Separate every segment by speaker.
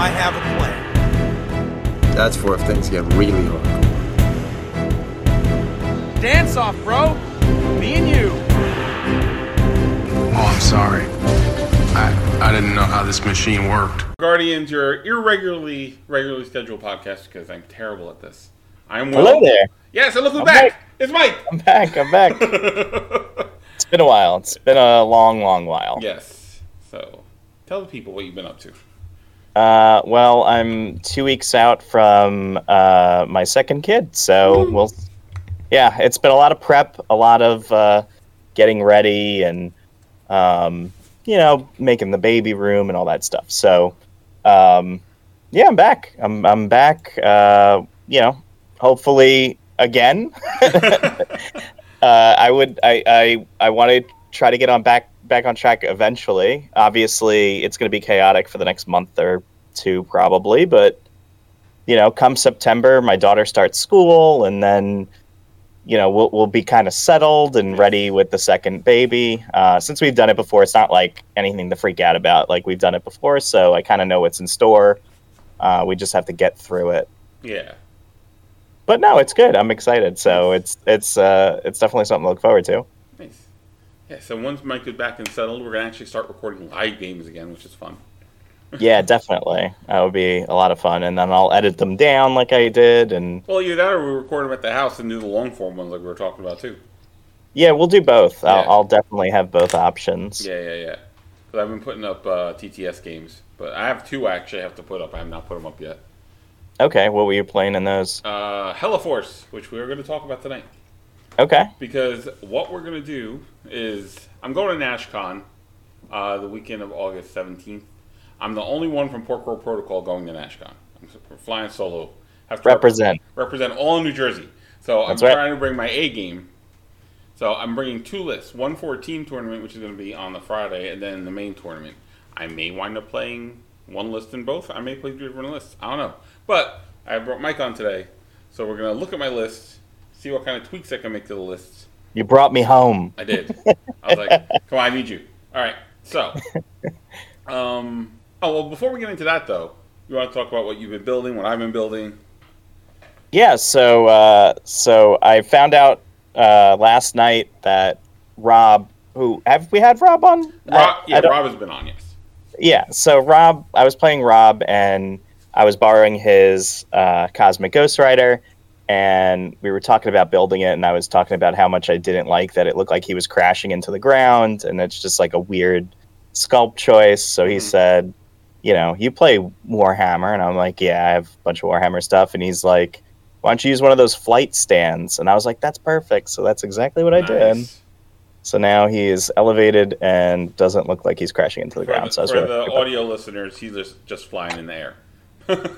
Speaker 1: I have a plan.
Speaker 2: That's for if things get really hard.
Speaker 1: Dance off, bro. Me and you.
Speaker 3: Oh, I'm sorry. I, I didn't know how this machine worked.
Speaker 4: Guardians, your irregularly regularly scheduled podcast because I'm terrible at this. I'm Will.
Speaker 5: Hello there.
Speaker 4: Yes, and look who's
Speaker 5: I'm
Speaker 4: back.
Speaker 5: back.
Speaker 4: It's Mike.
Speaker 5: I'm back. I'm back. it's been a while. It's been a long, long while.
Speaker 4: yes. So, tell the people what you've been up to.
Speaker 5: Uh, well, I'm two weeks out from uh, my second kid, so we'll. Yeah, it's been a lot of prep, a lot of uh, getting ready, and um, you know, making the baby room and all that stuff. So, um, yeah, I'm back. I'm I'm back. Uh, you know, hopefully again. uh, I would. I I I want to try to get on back back on track eventually. Obviously, it's going to be chaotic for the next month or two, probably. But you know, come September, my daughter starts school, and then you know we'll we'll be kind of settled and ready with the second baby. Uh, since we've done it before, it's not like anything to freak out about. Like we've done it before, so I kind of know what's in store. Uh, we just have to get through it
Speaker 4: Yeah.
Speaker 5: but no, it's good. I'm excited. So it's it's uh it's definitely something to look forward to.
Speaker 4: Nice. Yeah. So once Mike is back and settled, we're gonna actually start recording live games again, which is fun.
Speaker 5: Yeah, definitely. That would be a lot of fun, and then I'll edit them down like I did, and
Speaker 4: Well, either that or we record them at the house and do the long form ones like we were talking about too.
Speaker 5: yeah, we'll do both.
Speaker 4: Yeah.
Speaker 5: I'll, I'll definitely have both options.
Speaker 4: Yeah, yeah, yeah. Because I've been putting up uh, TTS games, but I have two I actually have to put up. I have not put them up yet.
Speaker 5: Okay, what were you playing in those?
Speaker 4: Uh, HellA-Force, which we are going to talk about tonight.
Speaker 5: Okay,
Speaker 4: because what we're gonna do is I'm going to NashCon uh, the weekend of August 17th. I'm the only one from Pork Roll Protocol going to NashCon. I'm flying solo. Have to
Speaker 5: Represent.
Speaker 4: represent all of New Jersey. So I'm
Speaker 5: right.
Speaker 4: trying to bring my A game. So I'm bringing two lists: one for a team tournament, which is going to be on the Friday, and then the main tournament. I may wind up playing one list in both. I may play two different lists. I don't know. But I brought Mike on today, so we're going to look at my list, see what kind of tweaks I can make to the lists.
Speaker 5: you brought me home.
Speaker 4: I did. I was like, come on, I need you. All right. So, um, oh, well, before we get into that, though, you want to talk about what you've been building, what I've been building?
Speaker 5: Yeah, so uh, so I found out uh, last night that Rob, who have we had Rob on?
Speaker 4: Rob,
Speaker 5: I
Speaker 4: yeah,
Speaker 5: don't-
Speaker 4: Rob has been on, yes.
Speaker 5: yeah so rob i was playing rob and i was borrowing his uh, cosmic ghost rider and we were talking about building it and i was talking about how much i didn't like that it looked like he was crashing into the ground and it's just like a weird sculpt choice so he
Speaker 4: Mhm.
Speaker 5: said you know you play warhammer and i'm like yeah i have a bunch of warhammer stuff and he's like why don't you use one of those flight stands and i was like that's perfect so that's exactly what i did so now he is elevated and doesn't look like he's crashing into the
Speaker 4: For,
Speaker 5: ground
Speaker 4: the,
Speaker 5: so
Speaker 4: for
Speaker 5: really
Speaker 4: the
Speaker 5: happy about
Speaker 4: audio listeners, he's just, just flying in the air.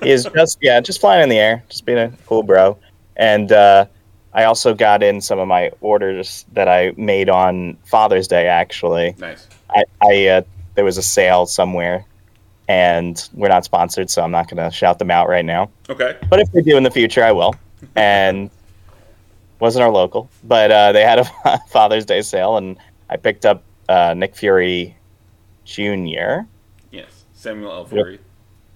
Speaker 5: He is just yeah, just flying in the air, just being a cool bro. And uh, I also got in some of my orders that I made on Father's Day. Actually,
Speaker 4: nice.
Speaker 5: I, I uh, there was a sale somewhere, and we're not sponsored, so I'm not going to shout them out right now.
Speaker 4: Okay.
Speaker 5: But if we do in the future, I will. And wasn't our local, but uh, they had a Father's Day sale, and I picked up uh, Nick Fury Jr.
Speaker 4: Yes. Samuel L. Fury.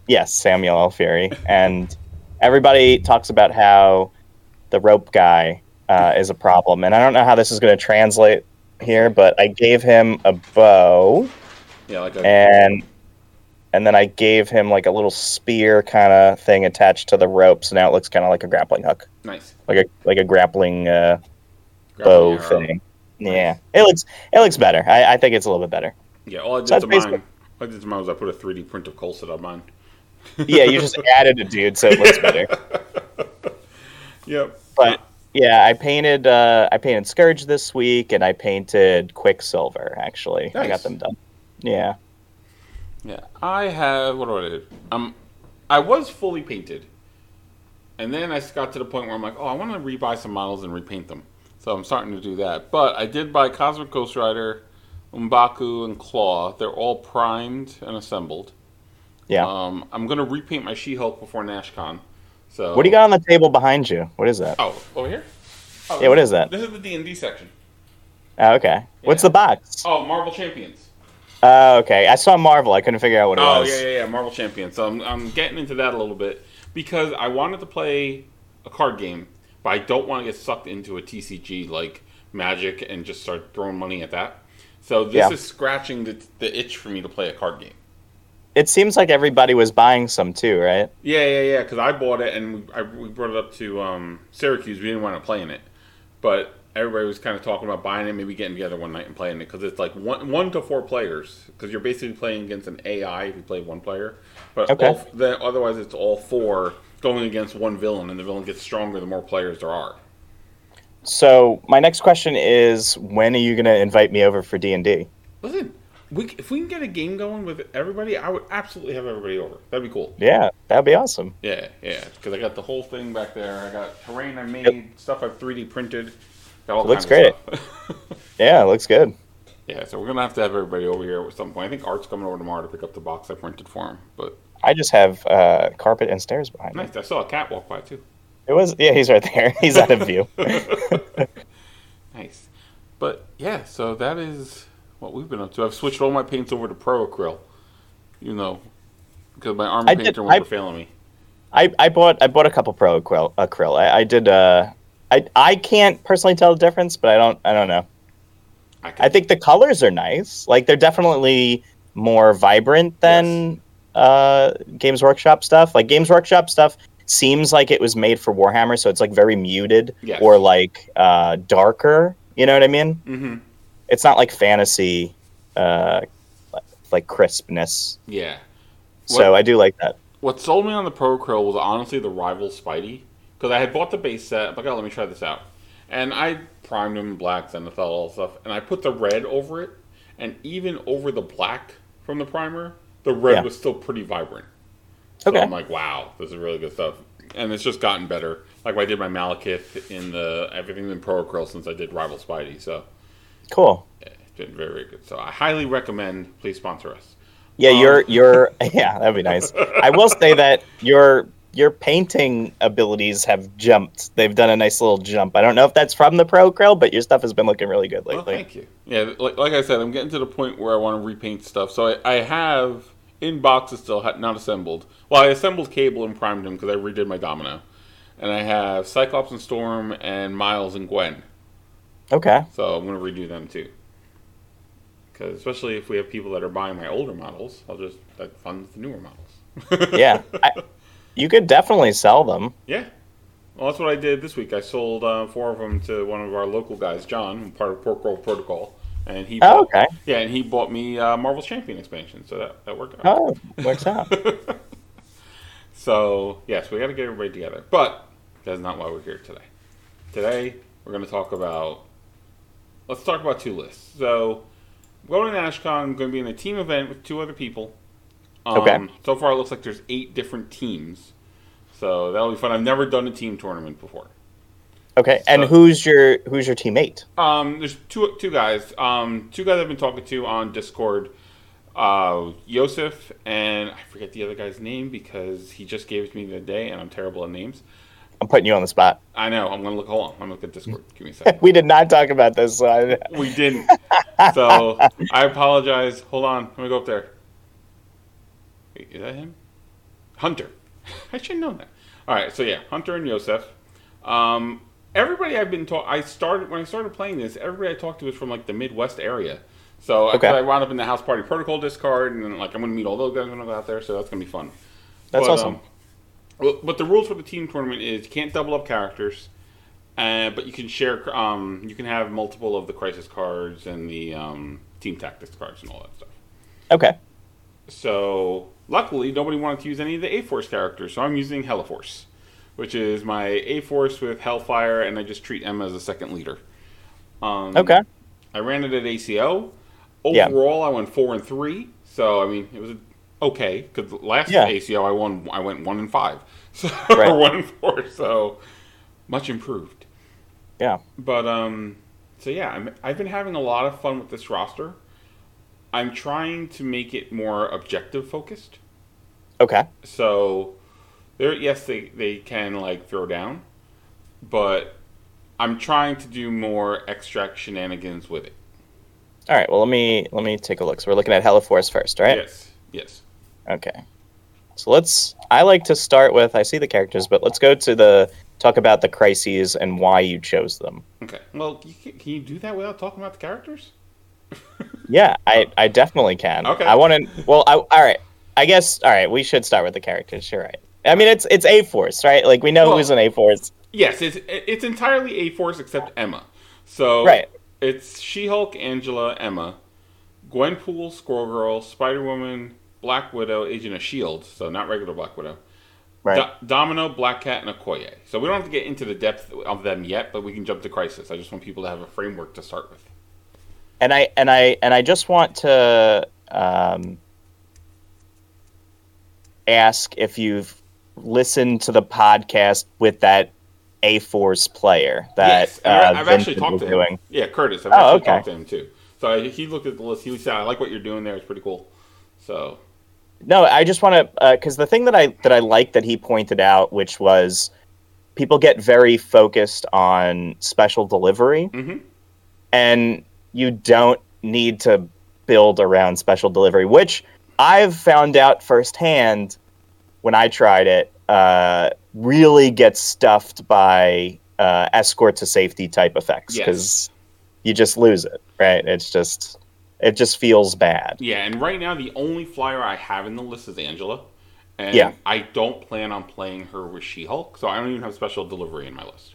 Speaker 5: Yes, Samuel L. Fury. and everybody talks about how the rope guy uh, is a problem. And I don't know how this is going to translate here, but I gave him a bow
Speaker 4: Yeah, like a.
Speaker 5: and and then I gave him like a little spear kind of thing attached to the rope. So now it looks kind of like a grappling hook,
Speaker 4: nice.
Speaker 5: like a like a grappling uh,
Speaker 4: Grappling
Speaker 5: bow
Speaker 4: arrow.
Speaker 5: thing. Yeah, it looks it looks better. I, I think it's a little bit better.
Speaker 4: Yeah, all I did
Speaker 5: So
Speaker 4: to mine. All I did to mine was I put a 3D print of Coulson on mine.
Speaker 5: Yeah, you just added a dude, so it looks better.
Speaker 4: Yep.
Speaker 5: But yeah, I painted uh, I painted Scourge this week, and I painted Quicksilver. Actually, I got them done. Yeah.
Speaker 4: Yeah, I have. What do I do? Um, I was fully painted, and then I got to the point where I'm like, oh, I want to rebuy some models and repaint them. So I'm starting to do that. But I did buy Cosmic Ghost Rider, M'Baku, and Claw. They're all primed and assembled.
Speaker 5: Yeah.
Speaker 4: Um, I'm gonna repaint my She-Hulk before NashCon. So
Speaker 5: what do you got on the table behind you? What is that?
Speaker 4: Oh, over here. Oh,
Speaker 5: Yeah, what is that?
Speaker 4: This is the D and D section.
Speaker 5: Oh, okay. What's the box?
Speaker 4: Oh, Marvel Champions.
Speaker 5: Uh, okay, I saw Marvel. I couldn't figure out what it
Speaker 4: Oh
Speaker 5: was.
Speaker 4: Oh yeah, yeah, yeah, Marvel Champion. So I'm, I'm getting into that a little bit because I wanted to play a card game, but I don't want to get sucked into a TCG like Magic and just start throwing money at that. So this
Speaker 5: Yeah.
Speaker 4: is scratching the, the itch for me to play a card game.
Speaker 5: It seems like everybody was buying some too, right?
Speaker 4: Yeah, yeah, yeah. Because I bought it and we, I, we brought it up to um, Syracuse. We didn't want to play in it, but everybody was kind of talking about buying it, maybe getting together one night and playing it because it's like one one to four players. Because you're basically playing against an AI if you play one player, but
Speaker 5: Okay.
Speaker 4: all, then otherwise it's all four going against one villain, and the villain gets stronger the more players there are.
Speaker 5: So my next question is, when are you going to invite me over for D and D?
Speaker 4: Listen, we, if we can get a game going with everybody, I would absolutely have everybody over. That'd be cool.
Speaker 5: Yeah, that'd be awesome.
Speaker 4: Yeah, yeah. Because I got the whole thing back there. I got terrain I made, stuff I've 3D printed.
Speaker 5: Looks
Speaker 4: great.
Speaker 5: Yeah, it looks good.
Speaker 4: yeah, so we're gonna have to have everybody over here at some point. I think Art's coming over tomorrow to pick up the box I printed for him. But
Speaker 5: I just have uh, carpet and stairs behind me.
Speaker 4: nice. I saw a cat walk by too.
Speaker 5: It was yeah, he's right there. He's out of view.
Speaker 4: Nice. But yeah, so that is what we've been up to. I've switched all my paints over to Pro Acryl. You know, because my army
Speaker 5: I did-
Speaker 4: painter ones
Speaker 5: I-
Speaker 4: were failing me.
Speaker 5: I, I bought I bought a couple pro acryl. acryl. I, I did. Uh, I I can't personally tell the difference, but I don't I don't know.
Speaker 4: I,
Speaker 5: I think the colors are nice. Like they're definitely more vibrant than uh, Games Workshop stuff. Like Games Workshop stuff seems like it was made for Warhammer, so it's like very muted
Speaker 4: Yes.
Speaker 5: or like uh, darker. You know what I mean?
Speaker 4: hmm
Speaker 5: It's not like fantasy, uh, like crispness.
Speaker 4: Yeah.
Speaker 5: So I do like that.
Speaker 4: What sold me on the Pro Acryl was honestly the Rival Spidey. Because I had bought the base set. I'm like, oh, let me try this out. And I primed them in black, Zenithal, all stuff. And I put the red over it. And even over the black from the primer, the red
Speaker 5: Yeah.
Speaker 4: was still pretty vibrant. So
Speaker 5: Okay.
Speaker 4: I'm like, wow, this is really good stuff. And it's just gotten better. Like when I did my Malekith in the everything's in Pro Acryl since I did Rival Spidey. So
Speaker 5: Cool.
Speaker 4: yeah, it's been very, very good. So I highly recommend. Please sponsor us.
Speaker 5: Yeah,
Speaker 4: Um,
Speaker 5: you're yeah, that'd be nice. I will say that your your painting abilities have jumped. They've done a nice little jump. I don't know if that's from the Pro Acryl, but your stuff has been looking really good
Speaker 4: Well,
Speaker 5: lately.
Speaker 4: thank you. Yeah, like, like I said, I'm getting to the point where I want to repaint stuff. So I, I have in boxes still ha- not assembled. Well, I assembled Cable and primed him because I redid my Domino, and I have Cyclops and Storm and Miles and Gwen.
Speaker 5: okay.
Speaker 4: So I'm going to redo them too. Because especially if we have people that are buying my older models, I'll just that fund the newer models.
Speaker 5: Yeah. I, you could definitely sell them.
Speaker 4: Yeah. Well, that's what I did this week. I sold uh, four of them to one of our local guys, John, part of Pork Roll Protocol, and he.
Speaker 5: Oh,
Speaker 4: bought-
Speaker 5: okay.
Speaker 4: Yeah, and he bought me uh, Marvel's Champion expansion, so that, that worked out.
Speaker 5: Oh, works out.
Speaker 4: So yes, we got to get everybody together, but that's not why we're here today. Today we're going to talk about. Let's talk about two lists. So, going to NashCon, I'm going to be in a team event with two other people. Um,
Speaker 5: Okay.
Speaker 4: So far, it looks like there's eight different teams, so that'll be fun. I've never done a team tournament before.
Speaker 5: Okay. And who's your who's your teammate?
Speaker 4: Um, there's two two guys. Um, two guys I've been talking to on Discord. Uh, Yosef and I forget the other guy's name because he just gave it to me the day, and I'm terrible at names.
Speaker 5: I'm putting you on the spot.
Speaker 4: I know. I'm gonna look. Hold on. I'm gonna look at Discord. Give me a second.
Speaker 5: We did not talk about this. So I,
Speaker 4: we didn't. So I apologize. Hold on. Let me go up there. Wait, is that him? Hunter. I should know that. All right. So yeah, Hunter and Yosef. Um, everybody I've been talking. I started when I started playing this. Everybody I talked to was from like the Midwest area. So
Speaker 5: Okay.
Speaker 4: I wound up in the House Party Protocol Discord, and then, like I'm gonna meet all those guys when I go out there. So that's gonna be fun.
Speaker 5: That's
Speaker 4: But,
Speaker 5: awesome.
Speaker 4: um, well, but the rules for the team tournament is you can't double up characters, uh, but you can share. Um, you can have multiple of the crisis cards and the um, team tactics cards and all that stuff.
Speaker 5: okay.
Speaker 4: So luckily, nobody wanted to use any of the A Force characters, so I'm using HellA-Force, which is my A Force with Hellfire, and I just treat Emma as a second leader. Um,
Speaker 5: Okay.
Speaker 4: I ran it at ACO.
Speaker 5: Yeah.
Speaker 4: Overall, I went four and three. So I mean, it was okay because last
Speaker 5: Yeah.
Speaker 4: ACO I won. I went one and five, so
Speaker 5: Right.
Speaker 4: or one and four. So much improved.
Speaker 5: Yeah.
Speaker 4: But um, so yeah, I'm, I've been having a lot of fun with this roster. I'm trying to make it more objective focused.
Speaker 5: Okay.
Speaker 4: So there, yes, they they can like throw down, but I'm trying to do more extract shenanigans with it.
Speaker 5: All right. Well, let me let me take a look. So we're looking at HellA-Force first, right?
Speaker 4: Yes. Yes.
Speaker 5: Okay. So let's. I like to start with. I see the characters, but let's go to the talk about the crises and why you chose them.
Speaker 4: Okay. Well, you can, can you do that without talking about the characters?
Speaker 5: Yeah, I I definitely can.
Speaker 4: Okay.
Speaker 5: I want to. Well, I, all right. I guess. All right. We should start with the characters. You're right. I mean, it's it's A Force, right? Like we know
Speaker 4: Well-
Speaker 5: who's an A Force.
Speaker 4: Yes, it's it's entirely A Force except Emma. So
Speaker 5: Right.
Speaker 4: it's She Hulk, Angela, Emma, Gwenpool, Squirrel Girl, Spider Woman, Black Widow, Agent of Shield. So not regular Black Widow.
Speaker 5: Right.
Speaker 4: Do- Domino, Black Cat, and Okoye. So we don't have to get into the depth of them yet, but we can jump to Crisis. I just want people to have a framework to start with.
Speaker 5: And I and I and I just want to um, ask if you've listened to the podcast with that A Force player that
Speaker 4: yes, I-
Speaker 5: uh,
Speaker 4: I've actually talked to him.
Speaker 5: doing.
Speaker 4: Yeah, Curtis. I've
Speaker 5: Oh,
Speaker 4: actually
Speaker 5: okay.
Speaker 4: talked to him too. So I, he looked at the list. He said, "I like what you're doing there. It's pretty cool." So
Speaker 5: No, I just want to because the thing that I that I like that he pointed out, which was people get very focused on special delivery,
Speaker 4: Mhm.
Speaker 5: and you don't need to build around special delivery, which I've found out firsthand when I tried it. Uh, really gets stuffed by uh, escort to safety type effects
Speaker 4: Yes.
Speaker 5: because you just lose it, right? It's just it just feels bad.
Speaker 4: Yeah, and right now the only flyer I have in the list is Angela, and
Speaker 5: Yeah.
Speaker 4: I don't plan on playing her with She-Hulk, so I don't even have special delivery in my list.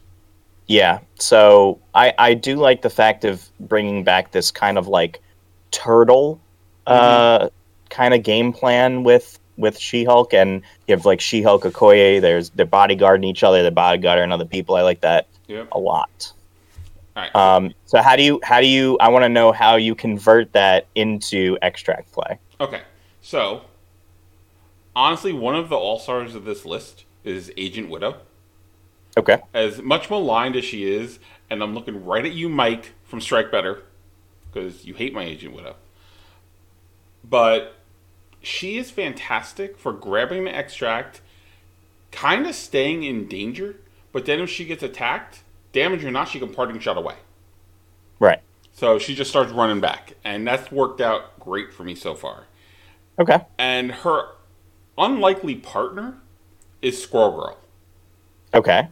Speaker 5: Yeah. So I I do like the fact of bringing back this kind of like turtle uh kind of game plan with with She-Hulk and you have like She-Hulk Okoye, there's they're bodyguarding each other, they're bodyguarding other people. I like that
Speaker 4: Yep.
Speaker 5: a lot.
Speaker 4: Right.
Speaker 5: Um so how do you how do you I want to know how you convert that into extract play.
Speaker 4: okay. So, honestly, one of the all stars of this list is Agent Widow.
Speaker 5: Okay.
Speaker 4: As much maligned as she is, and I'm looking right at you, Mike from Strike Better, because you hate my Agent Widow. But she is fantastic for grabbing the extract, kind of staying in danger, but then if she gets attacked, damage or not, she can parting shot away.
Speaker 5: Right.
Speaker 4: So she just starts running back, and that's worked out great for me so far.
Speaker 5: Okay.
Speaker 4: And her unlikely partner is Squirrel Girl.
Speaker 5: Okay.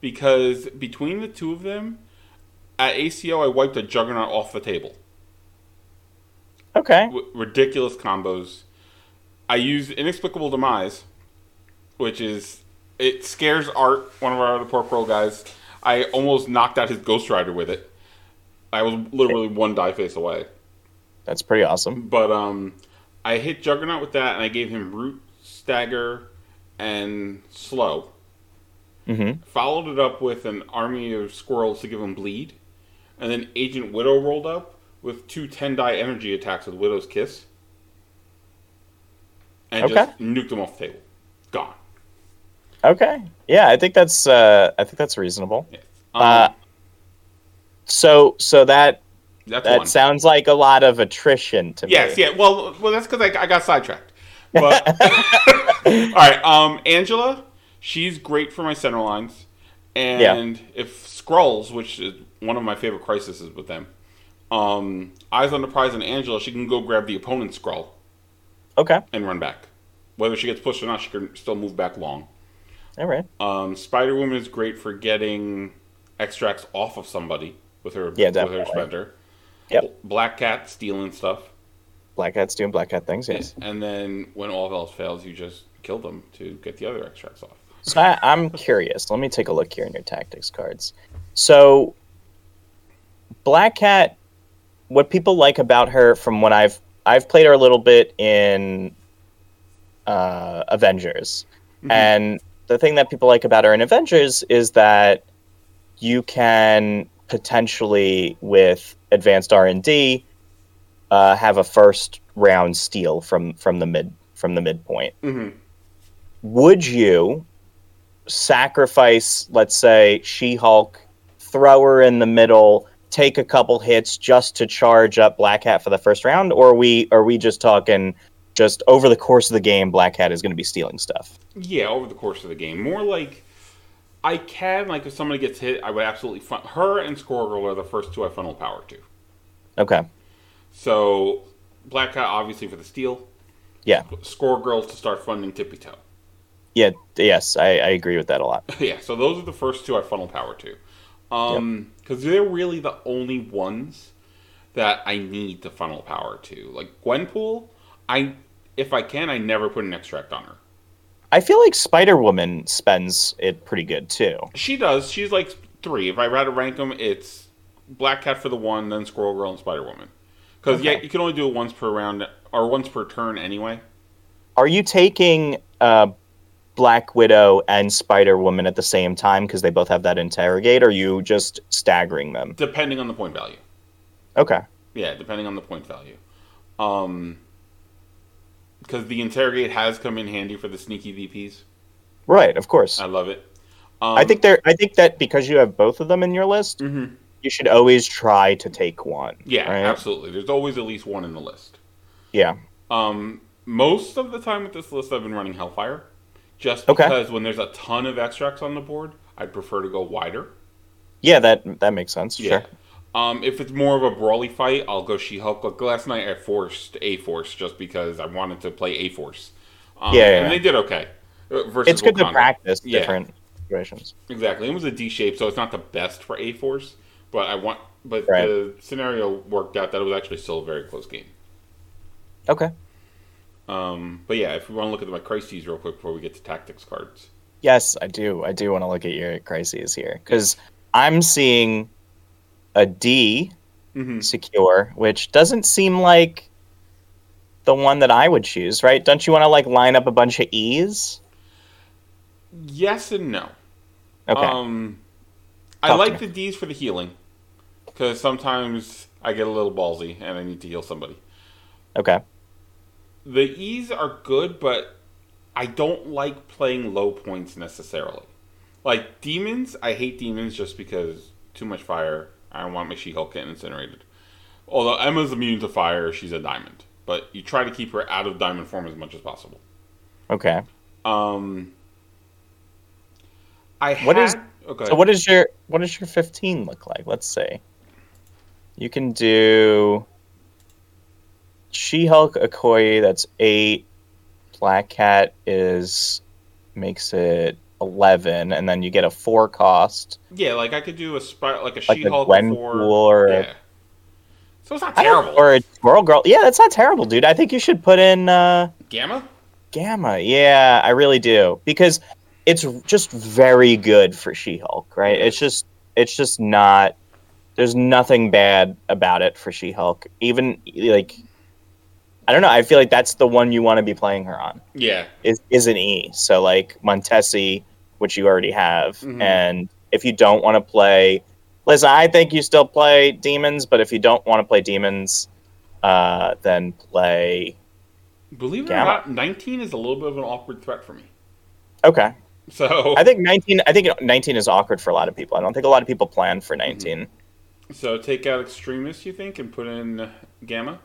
Speaker 4: Because between the two of them, at ACO, I wiped a Juggernaut off the table.
Speaker 5: Okay.
Speaker 4: W- ridiculous combos. I used Inexplicable Demise, which is it scares Art, one of our other Pork Roll guys. I almost knocked out his Ghost Rider with it. I was literally one die face away.
Speaker 5: That's pretty awesome.
Speaker 4: But um, I hit Juggernaut with that, and I gave him Root, Stagger, and Slow.
Speaker 5: Mhm.
Speaker 4: Followed it up with an army of squirrels to give him bleed, and then Agent Widow rolled up with two 10 die energy attacks with Widow's Kiss, and just nuked them off the table. Gone.
Speaker 5: Okay. Yeah, I think that's uh I think that's reasonable.
Speaker 4: Yes. Um,
Speaker 5: Uh, so so that
Speaker 4: that's
Speaker 5: that
Speaker 4: one.
Speaker 5: sounds like a lot of attrition to
Speaker 4: Yes,
Speaker 5: me. Yes.
Speaker 4: Yeah. Well, well, that's because I, I got sidetracked. But all right, um, Angela, she's great for my center lines, and if Skrulls, which is one of my favorite crises with them, um, eyes on the prize and Angela, she can go grab the opponent's Skrull
Speaker 5: Okay.
Speaker 4: and run back. Whether she gets pushed or not, she can still move back long.
Speaker 5: All right.
Speaker 4: Um, Spider Woman is great for getting extracts off of somebody with her
Speaker 5: Yeah,
Speaker 4: with her spender.
Speaker 5: Yep.
Speaker 4: Black Cat stealing stuff.
Speaker 5: Black Cat's doing Black Cat things. Yes.
Speaker 4: And then when all else fails, you just kill them to get the other extracts off.
Speaker 5: So I, I'm curious. Let me take a look here in your tactics cards. So Black Cat, what people like about her from when I've I've played her a little bit in uh, Avengers, and the thing that people like about her in Avengers is that you can potentially with advanced R and D uh, have a first round steal from from the mid from the midpoint.
Speaker 4: Mm-hmm.
Speaker 5: Would you sacrifice, let's say, She Hulk, throw her in the middle, take a couple hits just to charge up Black Cat for the first round, or are we are we just talking just over the course of the game, Black Cat is going to be stealing stuff?
Speaker 4: Yeah, over the course of the game. More like I can, like, if somebody gets hit, I would absolutely fun- her and Squirrel are the first two I funnel power to.
Speaker 5: Okay.
Speaker 4: So Black Cat obviously for the steal.
Speaker 5: Yeah.
Speaker 4: Squirrel Girl to start funding Tippy Toe.
Speaker 5: Yeah. Yes, I, I agree with that a lot.
Speaker 4: yeah, so those are the first two I funnel power to. Um, because they're really the only ones that I need to funnel power to. Like Gwenpool, I if I can, I never put an extract on her.
Speaker 5: I feel like Spider Woman spends it pretty good too.
Speaker 4: She does. She's like three. If I had to rank them, it's Black Cat for the one, then Squirrel Girl and Spider Woman. Because yeah, you can only do it once per round or once per turn anyway.
Speaker 5: Are you taking uh, Black Widow and Spider Woman at the same time because they both have that interrogate? Or are you just staggering them?
Speaker 4: Depending on the point value.
Speaker 5: Okay.
Speaker 4: Yeah, depending on the point value. Um, because the interrogate has come in handy for the sneaky VPs.
Speaker 5: Right. Of course.
Speaker 4: I love it. Um,
Speaker 5: I think there. I think that because you have both of them in your list,
Speaker 4: Mhm.
Speaker 5: you should always try to take one.
Speaker 4: Yeah,
Speaker 5: right?
Speaker 4: absolutely. There's always at least one in the list.
Speaker 5: Yeah.
Speaker 4: Um, most of the time with this list, I've been running Hellfire, just
Speaker 5: Okay.
Speaker 4: because when there's a ton of extracts on the board, I'd prefer to go wider.
Speaker 5: Yeah. That that makes sense.
Speaker 4: Yeah.
Speaker 5: Sure.
Speaker 4: Um, if it's more of a brawly fight, I'll go She-Hulk. Like last night, I forced A-Force just because I wanted to play A-Force. Um,
Speaker 5: Yeah, yeah.
Speaker 4: and they did okay. uh, Versus
Speaker 5: It's good to practice
Speaker 4: Yeah.
Speaker 5: different situations.
Speaker 4: Exactly. It was a D shape, so it's not the best for A Force, but I want. But
Speaker 5: Right.
Speaker 4: the scenario worked out that it was actually still a very close game.
Speaker 5: Okay.
Speaker 4: Um, but yeah, if we want to look at my crises real quick before we get to tactics cards.
Speaker 5: Yes, I do. I do want to look at your crises here because I'm seeing a D
Speaker 4: Mm-hmm.
Speaker 5: secure, which doesn't seem like the one that I would choose, right? Don't you want to like line up a bunch of E's?
Speaker 4: Yes and no.
Speaker 5: Okay.
Speaker 4: Um, I
Speaker 5: Talk
Speaker 4: like the D's for the healing because sometimes I get a little ballsy and I need to heal somebody.
Speaker 5: okay.
Speaker 4: The E's are good, but I don't like playing low points necessarily. Like demons, I hate demons just because too much fire. I don't want my She-Hulk getting incinerated. Although Emma's immune to fire, she's a diamond. But you try to keep her out of diamond form as much as possible.
Speaker 5: Okay.
Speaker 4: Um, I
Speaker 5: What
Speaker 4: had,
Speaker 5: is-
Speaker 4: okay.
Speaker 5: So what does your what does your 15 look like? Let's say You can do She-Hulk Okoye, that's 8. Black Cat is makes it 11 and then you get a 4 cost.
Speaker 4: Yeah, like I could do a spy, like a
Speaker 5: Like
Speaker 4: She-Hulk
Speaker 5: Gwenpool
Speaker 4: for
Speaker 5: or
Speaker 4: yeah. So it's not terrible.
Speaker 5: Or a Squirrel Girl. Yeah, that's not terrible, dude. I think you should put in uh
Speaker 4: Gamma.
Speaker 5: Gamma, yeah, I really do because it's just very good for She-Hulk, right? It's just it's just not there's nothing bad about it for She-Hulk. Even like I don't know, I feel like that's the one you want to be playing her on.
Speaker 4: Yeah,
Speaker 5: Is is an E. So like Montesi, which you already have,
Speaker 4: Mhm.
Speaker 5: and if you don't want to play Listen, I think you still play demons, but if you don't want to play demons, uh, then play
Speaker 4: believe it
Speaker 5: Gamma.
Speaker 4: or not, 19 is a little bit of an awkward threat for me.
Speaker 5: Okay.
Speaker 4: So,
Speaker 5: I think 19 I think 19 is awkward for a lot of people. I don't think a lot of people plan for 19.
Speaker 4: so take out extremists, you think, and put in Gamma.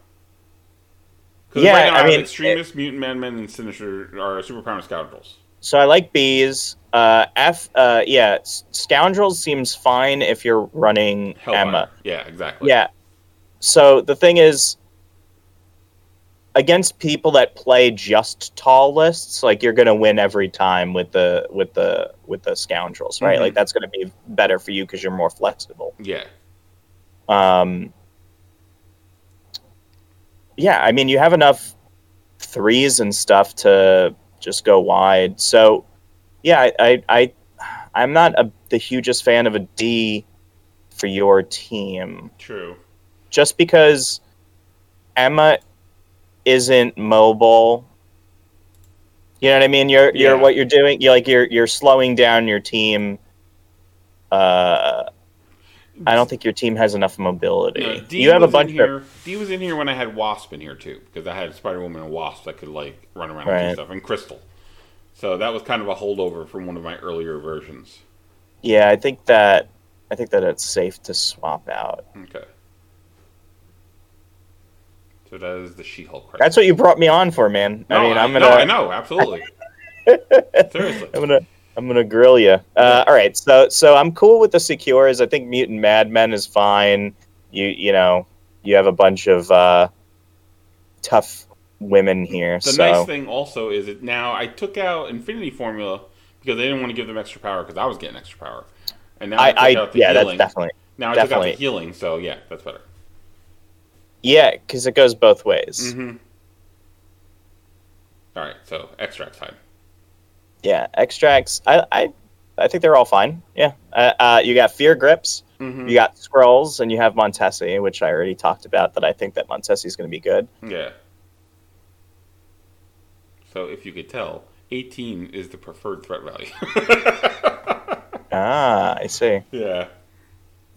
Speaker 5: Yeah,
Speaker 4: right now
Speaker 5: I mean,
Speaker 4: extremist, mutant madmen, and sinister or superpower scoundrels.
Speaker 5: So I like bees. Uh, F uh, yeah, Scoundrels seems fine if you're running
Speaker 4: Hellfire.
Speaker 5: Emma.
Speaker 4: Yeah, exactly.
Speaker 5: Yeah. So the thing is against people that play just tall lists, like you're gonna win every time with the with the with the scoundrels, right?
Speaker 4: Mhm.
Speaker 5: Like that's gonna be better for you because you're more flexible.
Speaker 4: Yeah.
Speaker 5: Um, yeah, I mean, you have enough threes and stuff to just go wide. So, yeah, I, I, I I'm not a, the hugest fan of a D for your team,
Speaker 4: True.
Speaker 5: just because Emma isn't mobile. You know what I mean? You're you're
Speaker 4: Yeah.
Speaker 5: what you're doing. You're like you're you're slowing down your team. Uh, I don't think your team has enough mobility.
Speaker 4: No,
Speaker 5: you have a bunch
Speaker 4: in
Speaker 5: of
Speaker 4: here. D was in here when I had Wasp in here too, because I had Spider Woman and Wasp that could like run around and do stuff, and Crystal. So that was kind of a holdover from one of my earlier versions.
Speaker 5: yeah. I think that I think that it's safe to swap out.
Speaker 4: Okay. So that is the She-Hulk.
Speaker 5: That's what you brought me on for, man.
Speaker 4: No,
Speaker 5: I mean, I'm gonna
Speaker 4: I know, absolutely. Seriously.
Speaker 5: I'm gonna I'm gonna grill you. Uh, all right, so so I'm cool with the secures. I think mutant madmen is fine. You you know, you have a bunch of uh, tough women here.
Speaker 4: The
Speaker 5: so
Speaker 4: nice thing also is that now I took out Infinity Formula because they didn't want to give them extra power because I was getting extra power, and now I,
Speaker 5: I,
Speaker 4: took
Speaker 5: I
Speaker 4: out the
Speaker 5: yeah,
Speaker 4: healing.
Speaker 5: that's definitely
Speaker 4: now I took out the healing, so yeah, that's better.
Speaker 5: yeah, because it goes both ways.
Speaker 4: Mm-hmm. All right, so extract time.
Speaker 5: Yeah, extracts. I, I I think they're all fine. Yeah, uh, uh, you got fear grips.
Speaker 4: Mm-hmm.
Speaker 5: You got Skrulls, and you have Montesi, which I already talked about. That I think that Montesi is going to be good.
Speaker 4: Yeah. So if you could tell, 18 is the preferred threat value.
Speaker 5: Ah, I see.
Speaker 4: yeah.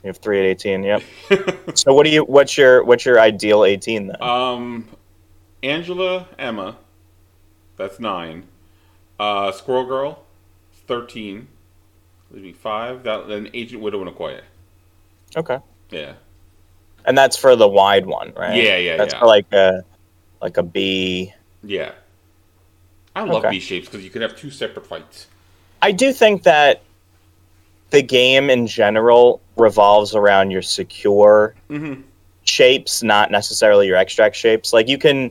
Speaker 5: You have three at eighteen. Yep. so what do you? What's your what's your ideal eighteen then?
Speaker 4: Um, Angela, Emma, that's nine. Uh, Squirrel Girl, thirteen. Leave me five. That then Agent Widow and Okoye.
Speaker 5: okay.
Speaker 4: Yeah.
Speaker 5: And that's for the wide one, right?
Speaker 4: Yeah, yeah,
Speaker 5: That's
Speaker 4: yeah.
Speaker 5: for like a like a B.
Speaker 4: Yeah. I love
Speaker 5: Okay.
Speaker 4: B shapes because you can have two separate fights.
Speaker 5: I do think that the game in general revolves around your secure
Speaker 4: Mm-hmm.
Speaker 5: shapes, not necessarily your extract shapes. Like you can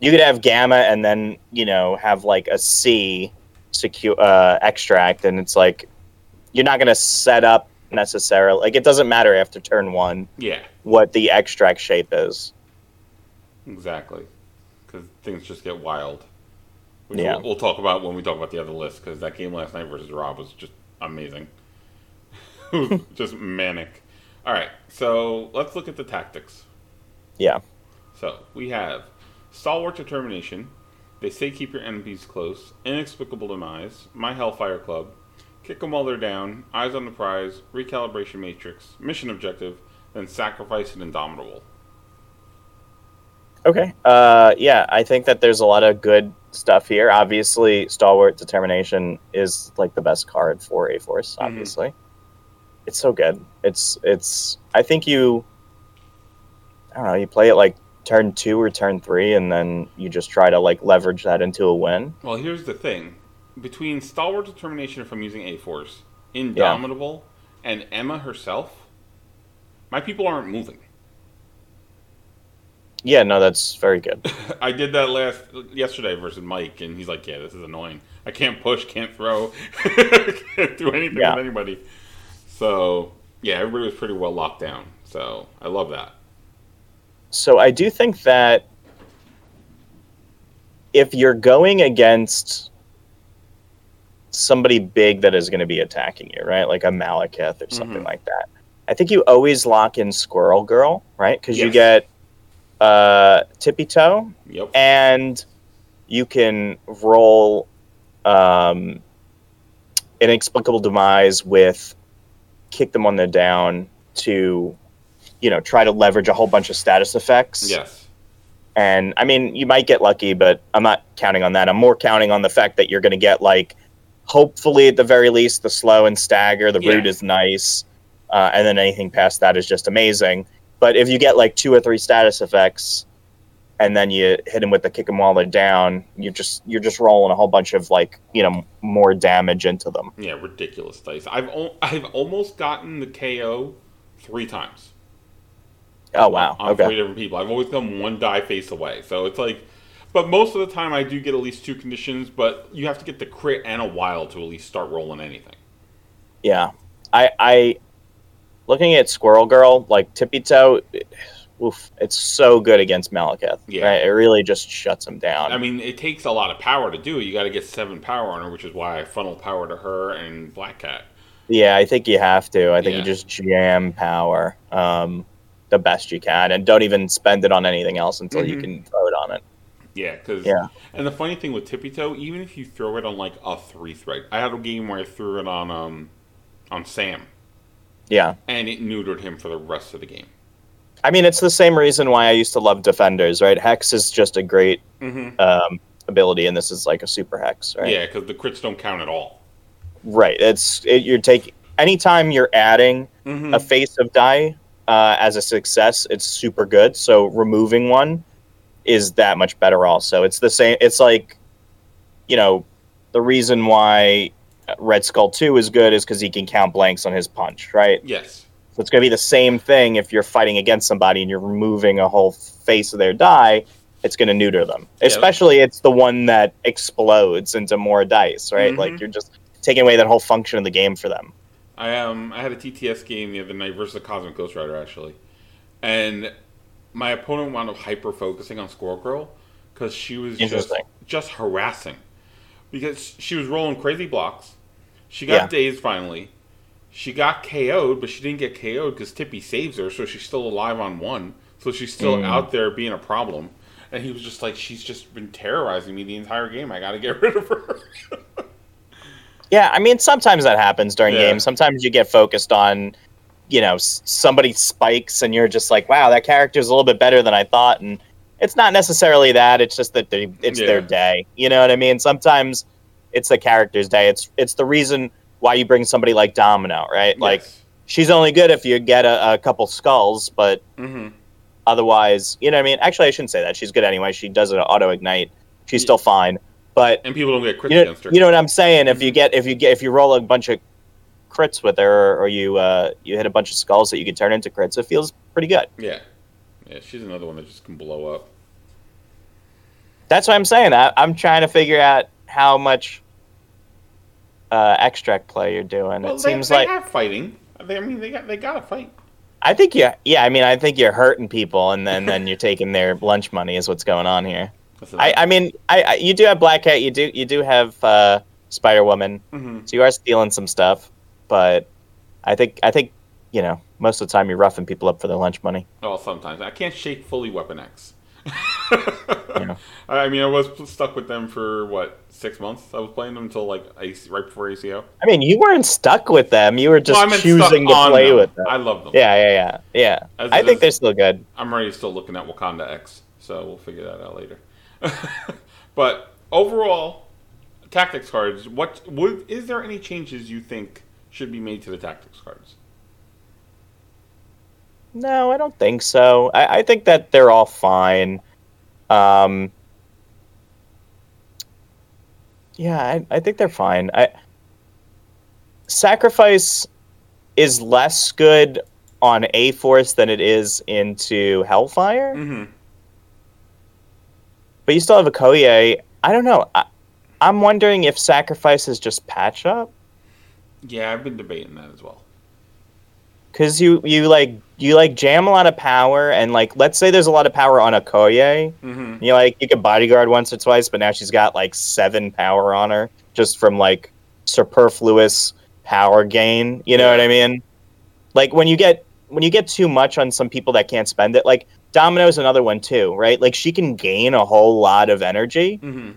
Speaker 5: you could have gamma and then, you know, have like a C secure uh, extract and it's like you're not going to set up necessarily like it doesn't matter after turn 1
Speaker 4: Yeah,
Speaker 5: what the extract shape is.
Speaker 4: exactly. Because things just get wild. Which
Speaker 5: Yeah.
Speaker 4: we'll, we'll talk about when we talk about the other list because that game last night versus Rob was just amazing. just manic. All right, so let's look at the tactics.
Speaker 5: Yeah.
Speaker 4: So we have stalwart determination. They say keep your enemies close. Inexplicable demise. My Hellfire Club. Kick 'em while they're down. Eyes on the prize. Recalibration matrix. Mission objective. Then sacrifice and indomitable.
Speaker 5: Okay. Uh, yeah, I think that there's a lot of good stuff here. Obviously, Stalwart Determination is like the best card for A Force.
Speaker 4: Mhm.
Speaker 5: Obviously, it's so good. It's it's. I think you. I don't know. You play it like turn two or turn three, and then you just try to like leverage that into a win.
Speaker 4: Well, here's the thing. Between stalwart determination if I'm using A Force, indomitable, and Emma herself, my people aren't moving.
Speaker 5: Yeah, no, that's very good.
Speaker 4: I did that last yesterday versus Mike, and he's like, "Yeah, this is annoying. I can't push, can't throw, can't do anything
Speaker 5: Yeah.
Speaker 4: with anybody." So yeah, everybody was pretty well locked down. So I love that.
Speaker 5: So I do think that if you're going against somebody big that is going to be attacking you, right? Like a Malekith or something
Speaker 4: Mhm.
Speaker 5: like that. I think you always lock in Squirrel Girl, right? Because you get uh, Tippy Toe
Speaker 4: Yep.
Speaker 5: and you can roll um, Inexplicable Demise with Kick Them on the Down to, you know, try to leverage a whole bunch of status effects.
Speaker 4: yes.
Speaker 5: And I mean, you might get lucky, but I'm not counting on that. I'm more counting on the fact that you're going to get like, hopefully at the very least, the slow and stagger. The
Speaker 4: Yeah.
Speaker 5: root is nice, uh, and then anything past that is just amazing. But if you get like two or three status effects, and then you hit them with the kick them while they're down, you're just you're just rolling a whole bunch of like you know more damage into them.
Speaker 4: Yeah, ridiculous dice. I've al- I've almost gotten the KO three times.
Speaker 5: Oh wow,
Speaker 4: on
Speaker 5: okay,
Speaker 4: three different people. I've always come one die face away. So it's like, but most of the time I do get at least two conditions. But you have to get the crit and a wild to at least start rolling anything.
Speaker 5: yeah. I I looking at Squirrel Girl like Tippy Toe. Oof, it's so good against Malekith.
Speaker 4: Yeah.
Speaker 5: right? it really just shuts him down.
Speaker 4: I mean, it takes a lot of power to do it. You got to get seven power on her, which is why I funnel power to her and Black Cat.
Speaker 5: Yeah, I think you have to. I think
Speaker 4: Yeah.
Speaker 5: you just jam power um, the best you can, and don't even spend it on anything else until you
Speaker 4: Mhm.
Speaker 5: can throw it on it.
Speaker 4: Yeah, because
Speaker 5: Yeah.
Speaker 4: And the funny thing with Tippy Toe, even if you throw it on like a three thread, I had a game where I threw it on um on Sam,
Speaker 5: Yeah,
Speaker 4: and it neutered him for the rest of the game.
Speaker 5: I mean it's the same reason why I used to love defenders, right? Hex is just a great
Speaker 4: Mm-hmm.
Speaker 5: um, ability, and this is like a super hex, right?
Speaker 4: Yeah, because the crits don't count at all.
Speaker 5: Right. It's it, you're taking anytime you're adding
Speaker 4: Mm-hmm.
Speaker 5: a face of die uh, as a success, it's super good. So removing one is that much better. Also, it's the same. It's like, you know, the reason why Red Skull Two is good is because he can count blanks on his punch, right?
Speaker 4: Yes.
Speaker 5: So it's going to be the same thing if you're fighting against somebody and you're removing a whole face of their die. It's going to neuter them. Especially it's the one that explodes into more dice, right?
Speaker 4: Mhm.
Speaker 5: Like you're just taking away that whole function of the game for them.
Speaker 4: I um I had a TTS game the other night versus a Cosmic Ghost Rider actually, and my opponent wound up hyper focusing on Squirrel Girl because she was just just harassing because she was rolling crazy blocks. She got
Speaker 5: Yeah.
Speaker 4: dazed finally. She got KO'd, but she didn't get KO'd because Tippy saves her, so she's still alive on one. So she's still
Speaker 5: Mm.
Speaker 4: out there being a problem. And he was just like, she's just been terrorizing me the entire game. I got to get rid of her.
Speaker 5: Yeah, I mean, sometimes that happens during
Speaker 4: Yeah.
Speaker 5: games. Sometimes you get focused on, you know, somebody spikes and you're just like, wow, that character's a little bit better than I thought. And it's not necessarily that. It's just that they, it's
Speaker 4: Yeah.
Speaker 5: their day. You know what I mean? Sometimes it's the character's day. It's it's the reason why you bring somebody like Domino, right? Like she's only good if you get a, a couple skulls, but
Speaker 4: hmm
Speaker 5: otherwise, you know what I mean? Actually, I shouldn't say that. She's good anyway. She does an auto ignite. She's
Speaker 4: Yeah.
Speaker 5: still fine. But
Speaker 4: and people don't get crits
Speaker 5: you know,
Speaker 4: against her.
Speaker 5: you know what I'm saying? If you get if you get if you roll a bunch of crits with her, or you uh, you hit a bunch of skulls that you can turn into crits, it feels pretty good.
Speaker 4: Yeah. Yeah, she's another one that just can blow up.
Speaker 5: That's what I'm saying. I, I'm trying to figure out how much uh, extract play you're doing.
Speaker 4: Well,
Speaker 5: it
Speaker 4: they,
Speaker 5: seems
Speaker 4: they
Speaker 5: like
Speaker 4: have fighting. They, I mean, they got they got to fight.
Speaker 5: I think you. Yeah, I mean, I think you're hurting people, and then then you're taking their lunch money. Is what's going on here. I, I mean, I, I you do have Black Cat. You do you do have uh, Spider Woman.
Speaker 4: Mhm.
Speaker 5: So you are stealing some stuff, but I think I think you know most of the time you're roughing people up for their lunch money.
Speaker 4: Well, sometimes I can't shake fully Weapon X.
Speaker 5: Yeah.
Speaker 4: I mean, I was stuck with them for what six months. I was playing them until like right before ACO.
Speaker 5: I mean, you weren't stuck with them. You were just
Speaker 4: Well,
Speaker 5: choosing to play
Speaker 4: them.
Speaker 5: with them.
Speaker 4: I love them.
Speaker 5: Yeah, yeah, yeah, yeah.
Speaker 4: As
Speaker 5: I think
Speaker 4: is-
Speaker 5: they're still good.
Speaker 4: I'm already still looking at Wakanda X, so we'll figure that out later. but overall, tactics cards. What would is there any changes you think should be made to the tactics cards?
Speaker 5: No, I don't think so. I, I think that they're all fine. Um, yeah, I, I think they're fine. I sacrifice is less good on A Force than it is into Hellfire,
Speaker 4: Mm-hmm.
Speaker 5: But you still have Okoye. I don't know. I, I'm wondering if sacrifice is just patch up.
Speaker 4: Yeah, I've been debating that as well.
Speaker 5: Cause you you like you like jam a lot of power and like let's say there's a lot of power on Okoye.
Speaker 4: Mm-hmm.
Speaker 5: You like you could bodyguard once or twice, but now she's got like seven power on her just from like superfluous power gain. You know
Speaker 4: Yeah.
Speaker 5: what I mean? Like when you get when you get too much on some people that can't spend it, like Domino's another one too, right? Like she can gain a whole lot of energy,
Speaker 4: Mm-hmm.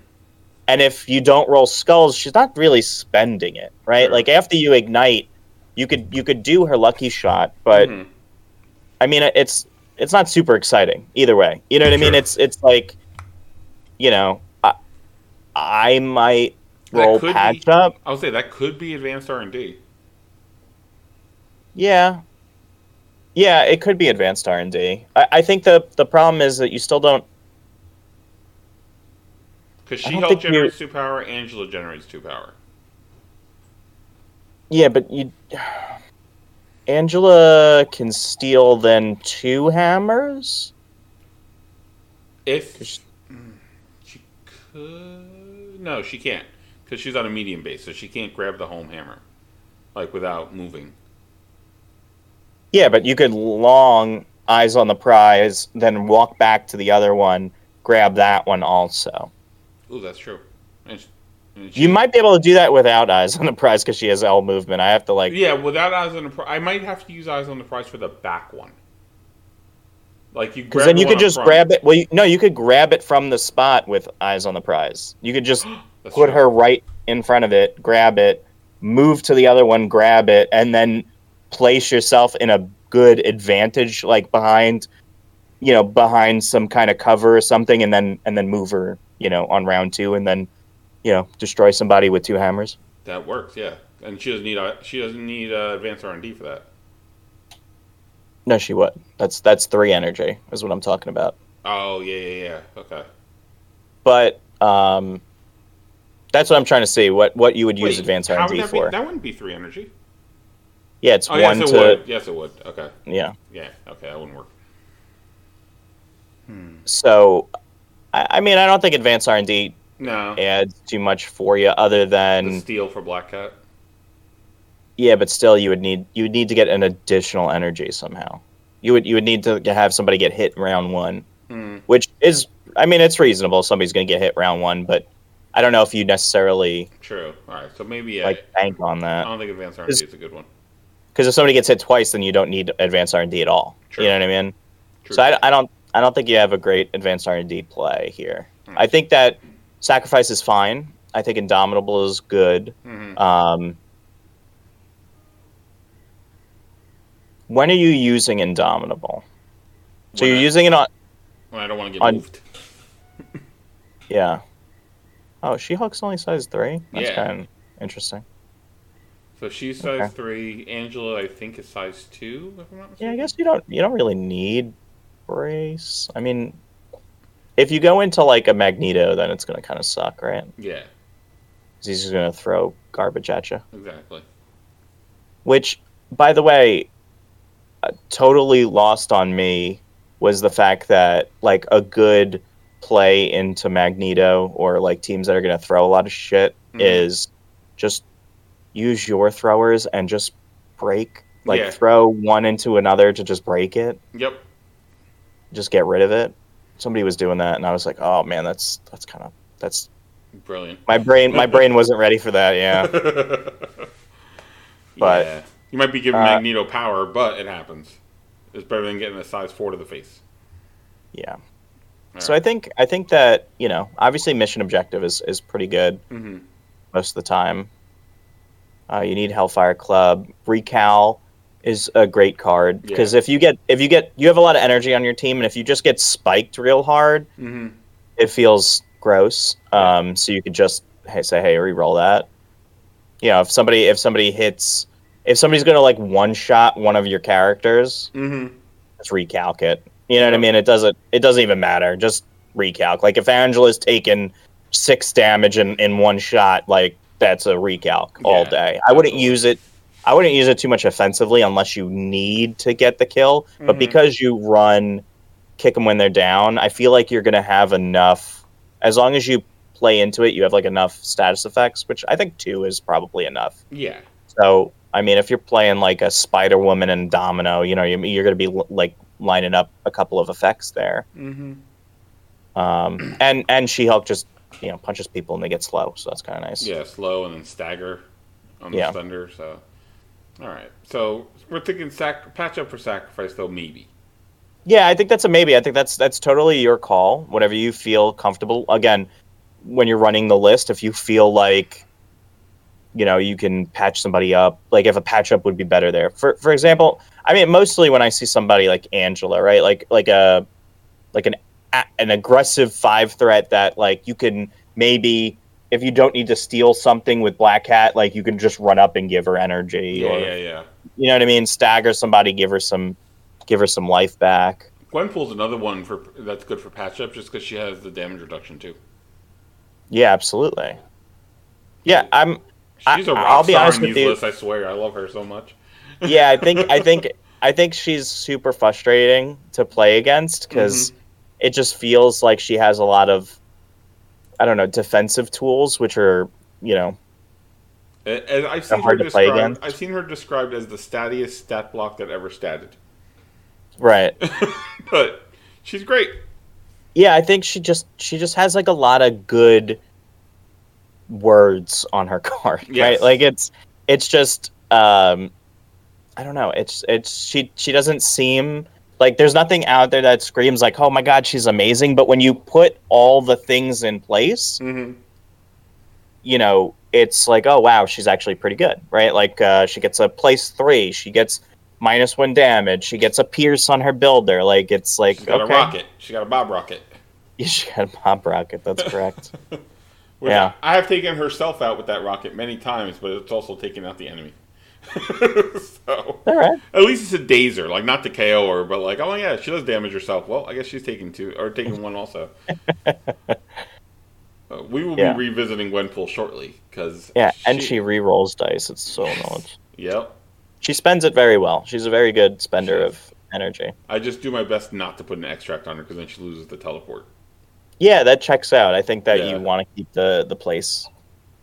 Speaker 5: and if you don't roll skulls, she's not really spending it, right?
Speaker 4: Sure.
Speaker 5: Like after you ignite, you could you could do her lucky shot, but
Speaker 4: Mhm.
Speaker 5: I mean, it's it's not super exciting either way. You know what I mean? It's it's like, you know, I, I might roll
Speaker 4: could
Speaker 5: patch
Speaker 4: be-
Speaker 5: up.
Speaker 4: I would say that could be advanced R and D.
Speaker 5: Yeah, yeah, it could be advanced R and D. I, I think the the problem is that you still don't.
Speaker 4: Because she
Speaker 5: don't
Speaker 4: help
Speaker 5: think you-
Speaker 4: generates two power, Angela generates two power.
Speaker 5: Yeah, but you. Angela can steal then two hammers.
Speaker 4: If Mm, she could, no, she can't because she's on a medium base, so she can't grab the home hammer, like without moving.
Speaker 5: Yeah, but you could long eyes on the prize, then walk back to the other one, grab that one also.
Speaker 4: Ooh, that's true. Sh- and
Speaker 5: You
Speaker 4: she-
Speaker 5: might be able to do that without eyes on the prize because she has L movement. I have to like.
Speaker 4: yeah, without eyes on the prize, I might have to use eyes on the prize for the back one. Like you,
Speaker 5: Because then
Speaker 4: the
Speaker 5: you could just
Speaker 4: front.
Speaker 5: grab it. Well, you, no, you could grab it from the spot with eyes on the prize. You could just put
Speaker 4: true.
Speaker 5: her right in front of it, grab it, move to the other one, grab it, and then place yourself in a good advantage, like behind, you know, behind some kind of cover or something, and then and then move her, you know, on round two, and then, you know, destroy somebody with two hammers.
Speaker 4: That works, yeah. And she doesn't need uh, she doesn't need uh, advanced R and D for that.
Speaker 5: No, she would. That's that's three energy, is what I'm talking about.
Speaker 4: Oh yeah, yeah, yeah. Okay.
Speaker 5: But um, that's what I'm trying to see. What what you would use
Speaker 4: Wait,
Speaker 5: advanced
Speaker 4: how
Speaker 5: R&D
Speaker 4: would that be-
Speaker 5: for?
Speaker 4: that wouldn't be three energy.
Speaker 5: Yeah, it's
Speaker 4: Oh, yes,
Speaker 5: one
Speaker 4: it
Speaker 5: to
Speaker 4: would. Yes, it would. Okay.
Speaker 5: yeah.
Speaker 4: Yeah. Okay, that wouldn't work.
Speaker 5: So, I, I mean, I don't think advanced R and D
Speaker 4: No.
Speaker 5: adds too much for you, other
Speaker 4: The
Speaker 5: than
Speaker 4: steal for Black Cat.
Speaker 5: yeah, but still, you would need you would need to get an additional energy somehow. You would you would need to have somebody get hit round one,
Speaker 4: Hmm.
Speaker 5: which is I mean, it's reasonable. Somebody's going to get hit round one, but I don't know if you necessarily
Speaker 4: True. All right. So maybe yeah.
Speaker 5: like bank on that.
Speaker 4: I don't think advanced R&D is a good one.
Speaker 5: Because if somebody gets hit twice, then you don't need advanced R and D at all.
Speaker 4: True.
Speaker 5: You know what I mean?
Speaker 4: True.
Speaker 5: So I, I don't I don't think you have a great advanced R and D play here.
Speaker 4: Hmm.
Speaker 5: I think that sacrifice is fine. I think Indomitable is good.
Speaker 4: Mhm.
Speaker 5: Um, when are you using Indomitable? So
Speaker 4: When
Speaker 5: you're
Speaker 4: I-
Speaker 5: using it on
Speaker 4: When I don't want to get
Speaker 5: on-
Speaker 4: moved.
Speaker 5: yeah. Oh, She Hulk's only size three. That's
Speaker 4: Yeah.
Speaker 5: kind of interesting.
Speaker 4: So she's size
Speaker 5: Okay.
Speaker 4: three. Angela, I think, is size two. If
Speaker 5: Yeah. I guess you don't you don't really need brace. I mean, if you go into like a Magneto, then it's gonna kind of suck, right?
Speaker 4: Yeah.
Speaker 5: he's just gonna throw garbage at you.
Speaker 4: Exactly.
Speaker 5: Which, by the way, uh, totally lost on me was the fact that like a good play into Magneto or like teams that are going to throw a lot of shit
Speaker 4: Mhm.
Speaker 5: is just use your throwers and just break like
Speaker 4: Yeah.
Speaker 5: throw one into another to just break it,
Speaker 4: Yep.
Speaker 5: just get rid of it. Somebody was doing that and I was like, "Oh man, that's that's kind of that's
Speaker 4: Brilliant.
Speaker 5: my brain my brain wasn't ready for that." Yeah. But-
Speaker 4: yeah. you might be giving
Speaker 5: Uh,
Speaker 4: Magneto power, but it happens. It's better than getting a size four to the face.
Speaker 5: Yeah.
Speaker 4: All
Speaker 5: So I think I think that you know obviously mission objective is is pretty good
Speaker 4: hmm
Speaker 5: most of the time. Uh, you need Hellfire Club. Recal is a great card because
Speaker 4: Yeah.
Speaker 5: if you get if you get you have a lot of energy on your team and if you just get spiked real hard,
Speaker 4: hmm
Speaker 5: it feels gross. Um, so you could just hey, say hey re-roll that. You know if somebody if somebody hits if somebody's gonna like one shot one of your characters,
Speaker 4: hmm
Speaker 5: just recalc it. You know what I mean? It doesn't it doesn't even matter. Just recalc. Like if Angela's taken six damage in, in one shot, like that's a recalc all day. I wouldn't
Speaker 4: absolutely.
Speaker 5: use it I wouldn't use it too much offensively unless you need to get the kill. But
Speaker 4: Mhm.
Speaker 5: because you run kick them when they're down, I feel like you're gonna have enough as long as you play into it, you have like enough status effects, which I think two is probably enough.
Speaker 4: Yeah.
Speaker 5: So, I mean, if you're playing like a Spider Woman and Domino, you know, you're, you're going to be like lining up a couple of effects there.
Speaker 4: hmm
Speaker 5: Um, and and She Hulk just you know punches people and they get slow, so that's kind of nice.
Speaker 4: Yeah, slow and then stagger on the
Speaker 5: Yeah.
Speaker 4: thunder. So, all right. So we're thinking sac- patch up for sacrifice though, maybe.
Speaker 5: Yeah, I think that's a maybe. I think that's that's totally your call. Whatever you feel comfortable. Again, when you're running the list, if you feel like you know you can patch somebody up, like if a patch up would be better there. For for example, I mean, mostly when I see somebody like Angela, right, like like a like an an aggressive five threat that like you can maybe if you don't need to steal something with Black Cat, like you can just run up and give her energy,
Speaker 4: Yeah,
Speaker 5: or
Speaker 4: yeah, yeah.
Speaker 5: you know what I mean, stagger somebody, give her some give her some life back.
Speaker 4: Gwenpool's another one for that's good for patch up, just because she has the damage reduction too.
Speaker 5: Yeah, absolutely. Yeah, I'm.
Speaker 4: She's a rock
Speaker 5: I'll be honest with you.
Speaker 4: lists. I swear, I love her so much.
Speaker 5: Yeah, I think I think I think she's super frustrating to play against because
Speaker 4: Mm-hmm.
Speaker 5: It just feels like she has a lot of, I don't know, defensive tools which are you know
Speaker 4: And- I've seen her
Speaker 5: hard to play
Speaker 4: described. I've seen her described as the stattiest stat block that ever statted.
Speaker 5: right.
Speaker 4: but she's great.
Speaker 5: Yeah, I think she just she just has like a lot of good words on her card,
Speaker 4: Yes.
Speaker 5: right? Like it's it's just um I don't know. It's it's she she doesn't seem like there's nothing out there that screams like, "Oh my god, she's amazing," but when you put all the things in place,
Speaker 4: Mm-hmm.
Speaker 5: you know, it's like, "Oh wow, she's actually pretty good." Right? Like uh she gets a place 3, she gets minus 1 damage, she gets a pierce on her builder. Like it's like
Speaker 4: She's got
Speaker 5: okay.
Speaker 4: a rocket. She got a bob rocket.
Speaker 5: Yeah, she got a bob rocket. That's correct. Yeah.
Speaker 4: I have taken herself out with that rocket many times, but it's also taken out the enemy. so
Speaker 5: All right.
Speaker 4: at least it's a dazer, like not to KO her, but like, oh yeah, she does damage herself. Well, I guess she's taking two or taking one also. Uh, we will
Speaker 5: Yeah.
Speaker 4: be revisiting Gwenpool shortly because
Speaker 5: Yeah, and she re-rolls dice. It's so annoying.
Speaker 4: Yep.
Speaker 5: she spends it very well. She's a very good spender of energy.
Speaker 4: I just do my best not to put an extract on her because then she loses the teleport.
Speaker 5: Yeah, that checks out. I think that
Speaker 4: Yeah.
Speaker 5: you want to keep the the place.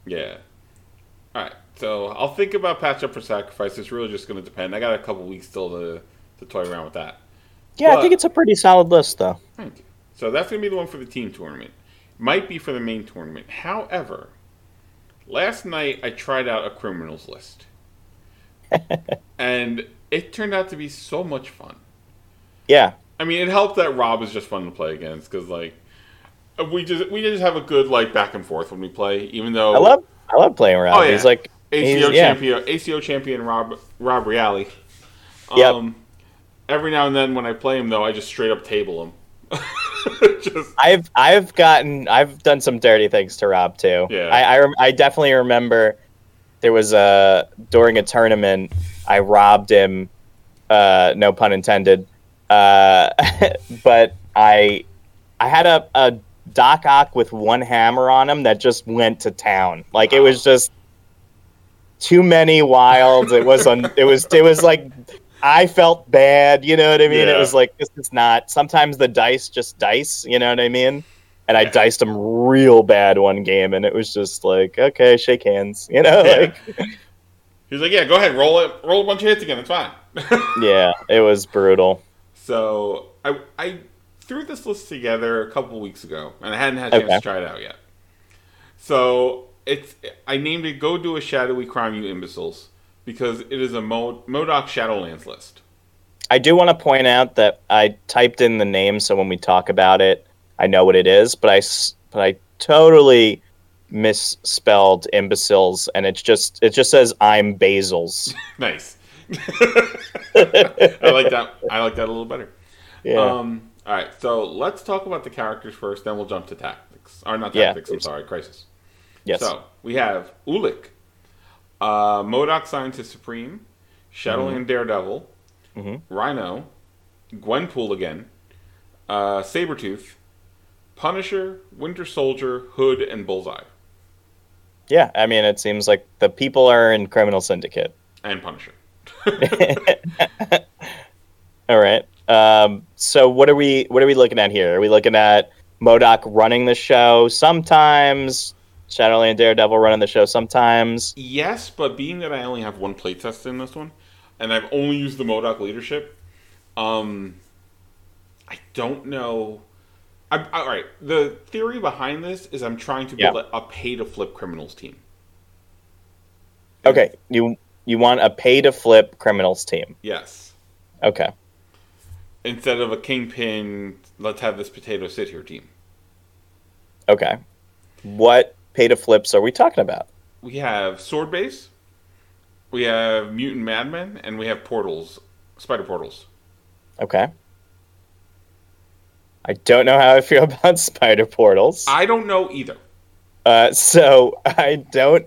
Speaker 4: Yeah. So I'll think about patch up for sacrifice. It's really just going to depend. I got a couple weeks still to to toy around with that.
Speaker 5: Yeah, I think it's a pretty solid list, though.
Speaker 4: Thank you. So that's going to be the one for the team tournament. Might be for the main tournament. However, last night I tried out a criminals list. and it turned out to be so much fun.
Speaker 5: Yeah,
Speaker 4: I mean, it helped that Rob is just fun to play against because like we just we just have a good like back and forth when we play. Even though
Speaker 5: I love I love playing around.
Speaker 4: Oh, yeah.
Speaker 5: He's like
Speaker 4: ACO
Speaker 5: yeah.
Speaker 4: champion ACO champion Rob Rob Reale.
Speaker 5: Yep.
Speaker 4: Um, every now and then when I play him though, I just straight up table him. just
Speaker 5: I've I've gotten I've done some dirty things to Rob too.
Speaker 4: Yeah.
Speaker 5: I I, rem- I definitely remember there was a during a tournament I robbed him. Uh, no pun intended. Uh, but I I had a a Doc Ock with one hammer on him that just went to town. Like it was just too many wilds. It was on. It was. It was like I felt bad. You know what I mean? It was like this is not. Sometimes the dice just dice. You know what I mean? And I diced him real bad one game, and it was just like, okay, shake hands. You know,
Speaker 4: Yeah.
Speaker 5: like
Speaker 4: He's like, yeah, go ahead, roll it, roll a bunch of hits again. It's fine.
Speaker 5: yeah, it was brutal.
Speaker 4: so I I threw this list together a couple weeks ago, and I hadn't had a chance
Speaker 5: Okay.
Speaker 4: to try it out yet. So it's I named it "Go Do a Shadowy Crime, You Imbeciles" because it is a Mo- MODOK Shadowlands list.
Speaker 5: I do want to point out that I typed in the name, so when we talk about it, I know what it is. But I, but I totally misspelled imbeciles, and it's just it just says I'm Basil's.
Speaker 4: Nice. I like that. I like that a little better.
Speaker 5: Yeah.
Speaker 4: Um, all right, so let's talk about the characters first, then we'll jump to tactics. Or not
Speaker 5: Yeah,
Speaker 4: tactics, I'm sorry, crisis.
Speaker 5: Yes.
Speaker 4: So we have Ulik, uh, MODOK Scientist Supreme, Shadowland Daredevil,
Speaker 5: Mhm.
Speaker 4: Rhino, Gwenpool again, uh, Sabretooth, Punisher, Winter Soldier, Hood, and Bullseye.
Speaker 5: Yeah. I mean, it seems like the people are in Criminal Syndicate.
Speaker 4: And Punisher.
Speaker 5: All right. Um, so what are we what are we looking at here? Are we looking at MODOK running the show sometimes? Shadowland Daredevil running the show sometimes.
Speaker 4: Yes, but being that I only have one playtest in this one, and I've only used the MODOK leadership, um, I don't know. I'm, all right, the theory behind this is I'm trying to build
Speaker 5: Yeah.
Speaker 4: a, a pay to flip criminals team.
Speaker 5: Okay, you you want a pay to flip criminals team.
Speaker 4: Yes,
Speaker 5: Okay.
Speaker 4: instead of a kingpin, let's have this potato sit here team.
Speaker 5: Okay. What pay to flips are we talking about?
Speaker 4: We have sword base, we have mutant madmen, and we have portals, spider portals.
Speaker 5: Okay. I don't know how I feel about spider portals.
Speaker 4: I don't know either.
Speaker 5: Uh, so I don't.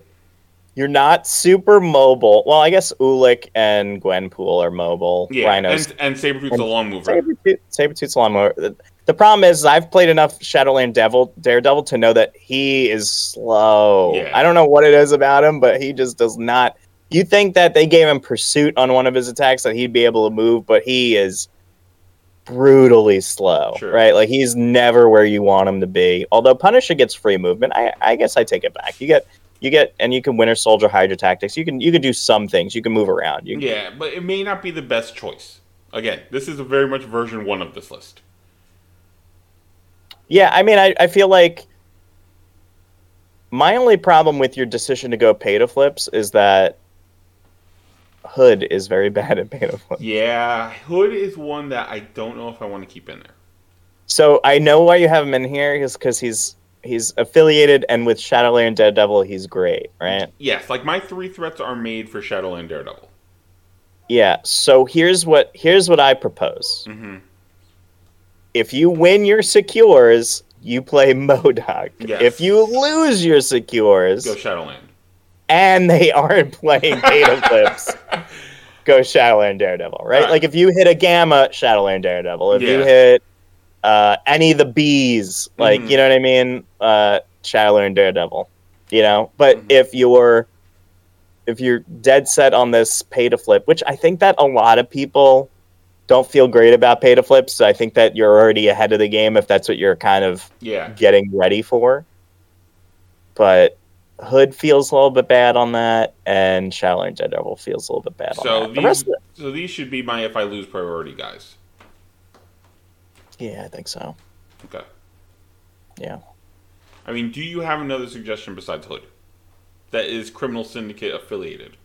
Speaker 5: You're not super mobile. Well, I guess Ulik and Gwenpool are mobile.
Speaker 4: Yeah,
Speaker 5: Rhinos.
Speaker 4: and and Sabretooth's a long mover.
Speaker 5: Sabretooth, Sabretooth's a lawnmower. The, the problem is, I've played enough Shadowland Devil Daredevil to know that he is slow.
Speaker 4: Yeah.
Speaker 5: I don't know what it is about him, but he just does not. You think that they gave him pursuit on one of his attacks that he'd be able to move, but he is brutally slow,
Speaker 4: Sure.
Speaker 5: right? Like he's never where you want him to be. Although Punisher gets free movement, I, I guess I take it back. You get you get and you can Winter Soldier Hydra tactics. You can you can do some things. You can move around. You can,
Speaker 4: Yeah, but it may not be the best choice. Again, this is a very much version one of this list.
Speaker 5: Yeah, I mean, I, I feel like my only problem with your decision to go pay to flips is that Hood is very bad at pay to flips.
Speaker 4: Yeah, Hood is one that I don't know if I want to keep in there.
Speaker 5: So I know why you have him in here is because he's he's affiliated and with Shadowland Daredevil he's great, right?
Speaker 4: Yes, like my three threats are made for Shadowland Daredevil.
Speaker 5: Yeah. So here's what here's what I propose.
Speaker 4: Mm-hmm.
Speaker 5: If you win your secures, you play MODOK.
Speaker 4: Yes.
Speaker 5: If you lose your secures,
Speaker 4: Go Shadowland.
Speaker 5: and they aren't playing pay to flips, go Shadowland Daredevil, right?
Speaker 4: Right.
Speaker 5: Like if you hit a Gamma, Shadowland Daredevil. If you hit uh, any of the Bees, like
Speaker 4: Mhm.
Speaker 5: you know what I mean, uh, Shadowland Daredevil. You know, but
Speaker 4: Mhm.
Speaker 5: if you're if you're dead set on this pay to flip, which I think that a lot of people don't feel great about pay to flips, I think that you're already ahead of the game if that's what you're kind of
Speaker 4: Yeah.
Speaker 5: getting ready for. But Hood feels a little bit bad on that, and Shadowland Daredevil feels a little bit bad
Speaker 4: So
Speaker 5: on that. The
Speaker 4: these,
Speaker 5: it,
Speaker 4: so these should be my if I lose priority guys.
Speaker 5: yeah, I think so.
Speaker 4: Okay.
Speaker 5: Yeah.
Speaker 4: I mean, do you have another suggestion besides Hood that is Criminal Syndicate affiliated?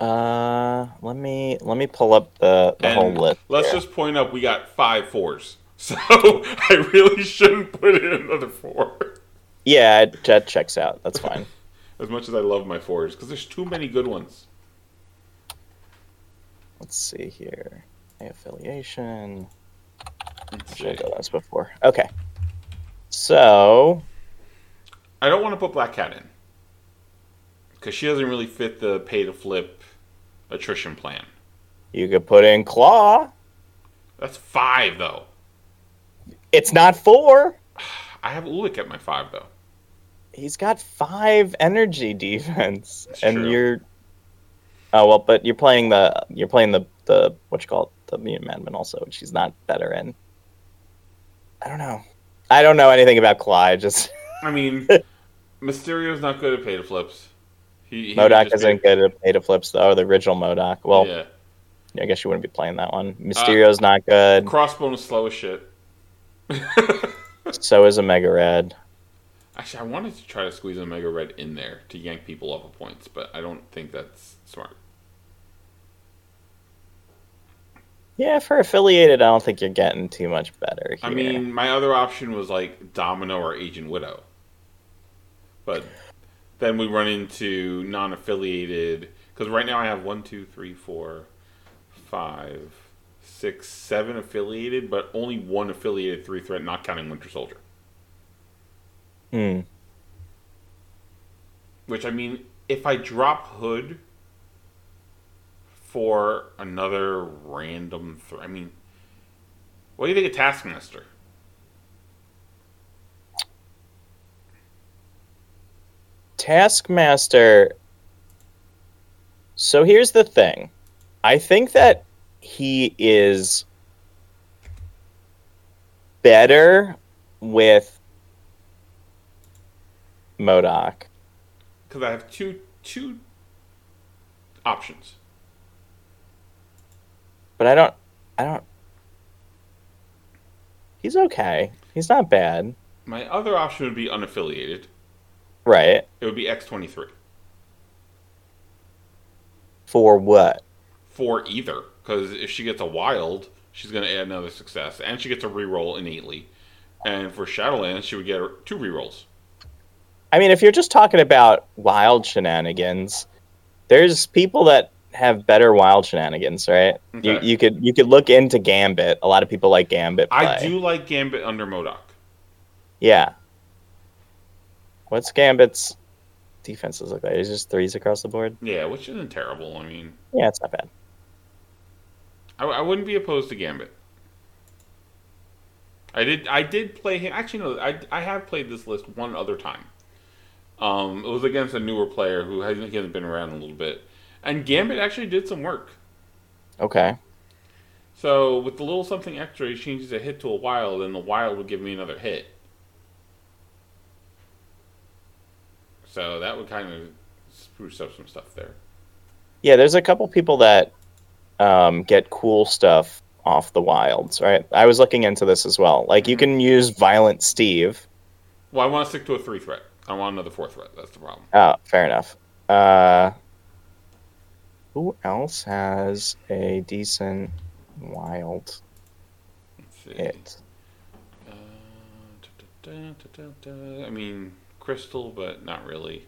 Speaker 5: Uh, let me let me pull up the, the whole list.
Speaker 4: let's
Speaker 5: here.
Speaker 4: just point out we got five fours. So I really shouldn't put in another four.
Speaker 5: yeah, it- that checks out. That's fine.
Speaker 4: As much as I love my fours, because there's too many good ones.
Speaker 5: Let's see here. affiliation. Should
Speaker 4: see.
Speaker 5: go this before? Okay. So
Speaker 4: I don't want to put Black Cat in because she doesn't really fit the pay to flip attrition plan.
Speaker 5: you could put in Klaw.
Speaker 4: That's five though.
Speaker 5: It's not four.
Speaker 4: I have Ulik at my five though.
Speaker 5: He's got five energy defense,
Speaker 4: That's
Speaker 5: and
Speaker 4: true.
Speaker 5: you're. Oh well, but you're playing the you're playing the the what you call it the mutant madman also, which he's not better in. I don't know. I don't know anything about Clyde. Just
Speaker 4: I mean, Mysterio's not good at pay to flips. He, he MODOK
Speaker 5: isn't good at to flips though. The original MODOK. Well,
Speaker 4: yeah,
Speaker 5: I guess you wouldn't be playing that one. Uh, Mysterio's not good.
Speaker 4: crossbone is slow as shit.
Speaker 5: So is a Mega Red.
Speaker 4: Actually, I wanted to try to squeeze a Mega Red in there to yank people off of points, but I don't think that's smart.
Speaker 5: Yeah, for affiliated, I don't think you're getting too much better. Here.
Speaker 4: I mean, my other option was like Domino or Agent Widow. But then we run into non affiliated. Because right now I have one, two, three, four, five, six, seven affiliated, but only one affiliated three threat, not counting Winter Soldier.
Speaker 5: hmm.
Speaker 4: Which I mean, if I drop Hood for another random threat, I mean, what do you think of Taskmaster?
Speaker 5: Taskmaster. So here's the thing. I think that he is better with MODOK.
Speaker 4: Because I have two two options.
Speaker 5: But I don't I don't He's okay. He's not bad.
Speaker 4: My other option would be unaffiliated.
Speaker 5: Right.
Speaker 4: It would be X23
Speaker 5: For what?
Speaker 4: for either. Because if she gets a wild, she's going to add another success. And she gets a reroll innately. And for Shadowlands, she would get two rerolls.
Speaker 5: I mean, if you're just talking about wild shenanigans, there's people that have better wild shenanigans, right? You, you could you could look into Gambit. A lot of people like Gambit. Play.
Speaker 4: I do like Gambit under MODOK.
Speaker 5: Yeah. What's Gambit's defenses look like? Is just threes across the board?
Speaker 4: Yeah, which isn't terrible. I mean,
Speaker 5: Yeah, it's not bad.
Speaker 4: I, I wouldn't be opposed to Gambit. I did. I did play him. Actually, no. I, I have played this list one other time. Um, it was against a newer player who hasn't, he hasn't been around a little bit, and Gambit actually did some work.
Speaker 5: Okay.
Speaker 4: So with the little something extra, he changes a hit to a wild, and the wild would give me another hit. So that would kind of spruce up some stuff there.
Speaker 5: Yeah, there's a couple people that um, get cool stuff off the wilds, right? I was looking into this as well. Like you can use Violent Steve.
Speaker 4: Well, I want to stick to a three threat. I want another four threat. That's the problem.
Speaker 5: Oh, fair enough. Uh, who else has a decent wild
Speaker 4: Let's see.
Speaker 5: hit?
Speaker 4: Uh, da, da, da. I mean, crystal, but not really.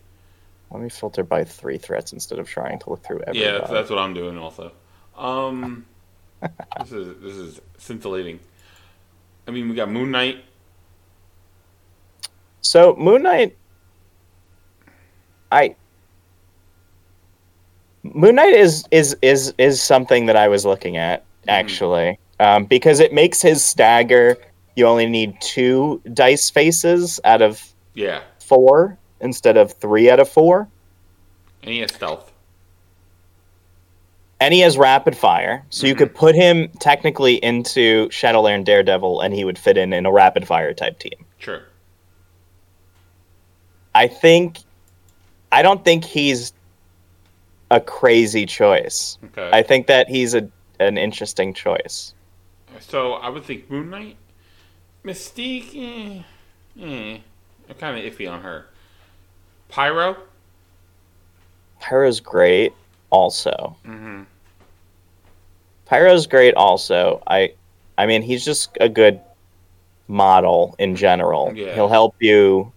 Speaker 5: Let me filter by three threats instead of trying to look through every.
Speaker 4: Yeah, that's, that's what I'm doing also. Um, this is this is scintillating. I mean, we got Moon Knight.
Speaker 5: So Moon Knight, I Moon Knight is is is is something that I was looking at actually, um, because it makes his stagger. You only need two dice faces out of
Speaker 4: Yeah,
Speaker 5: four instead of three out of four.
Speaker 4: And he has stealth.
Speaker 5: and he has rapid fire, so you
Speaker 4: Mhm.
Speaker 5: could put him technically into Shadowland Daredevil, and he would fit in in a rapid fire type team.
Speaker 4: Sure.
Speaker 5: I think, I don't think he's a crazy choice.
Speaker 4: Okay.
Speaker 5: I think that he's a an interesting choice.
Speaker 4: So I would think Moon Knight, Mystique. Eh, eh, I'm kind of iffy on her. Pyro.
Speaker 5: Pyro's great, also.
Speaker 4: Mm-hmm.
Speaker 5: Pyro's great, also. I, I mean, he's just a good model in general.
Speaker 4: Yeah.
Speaker 5: He'll help you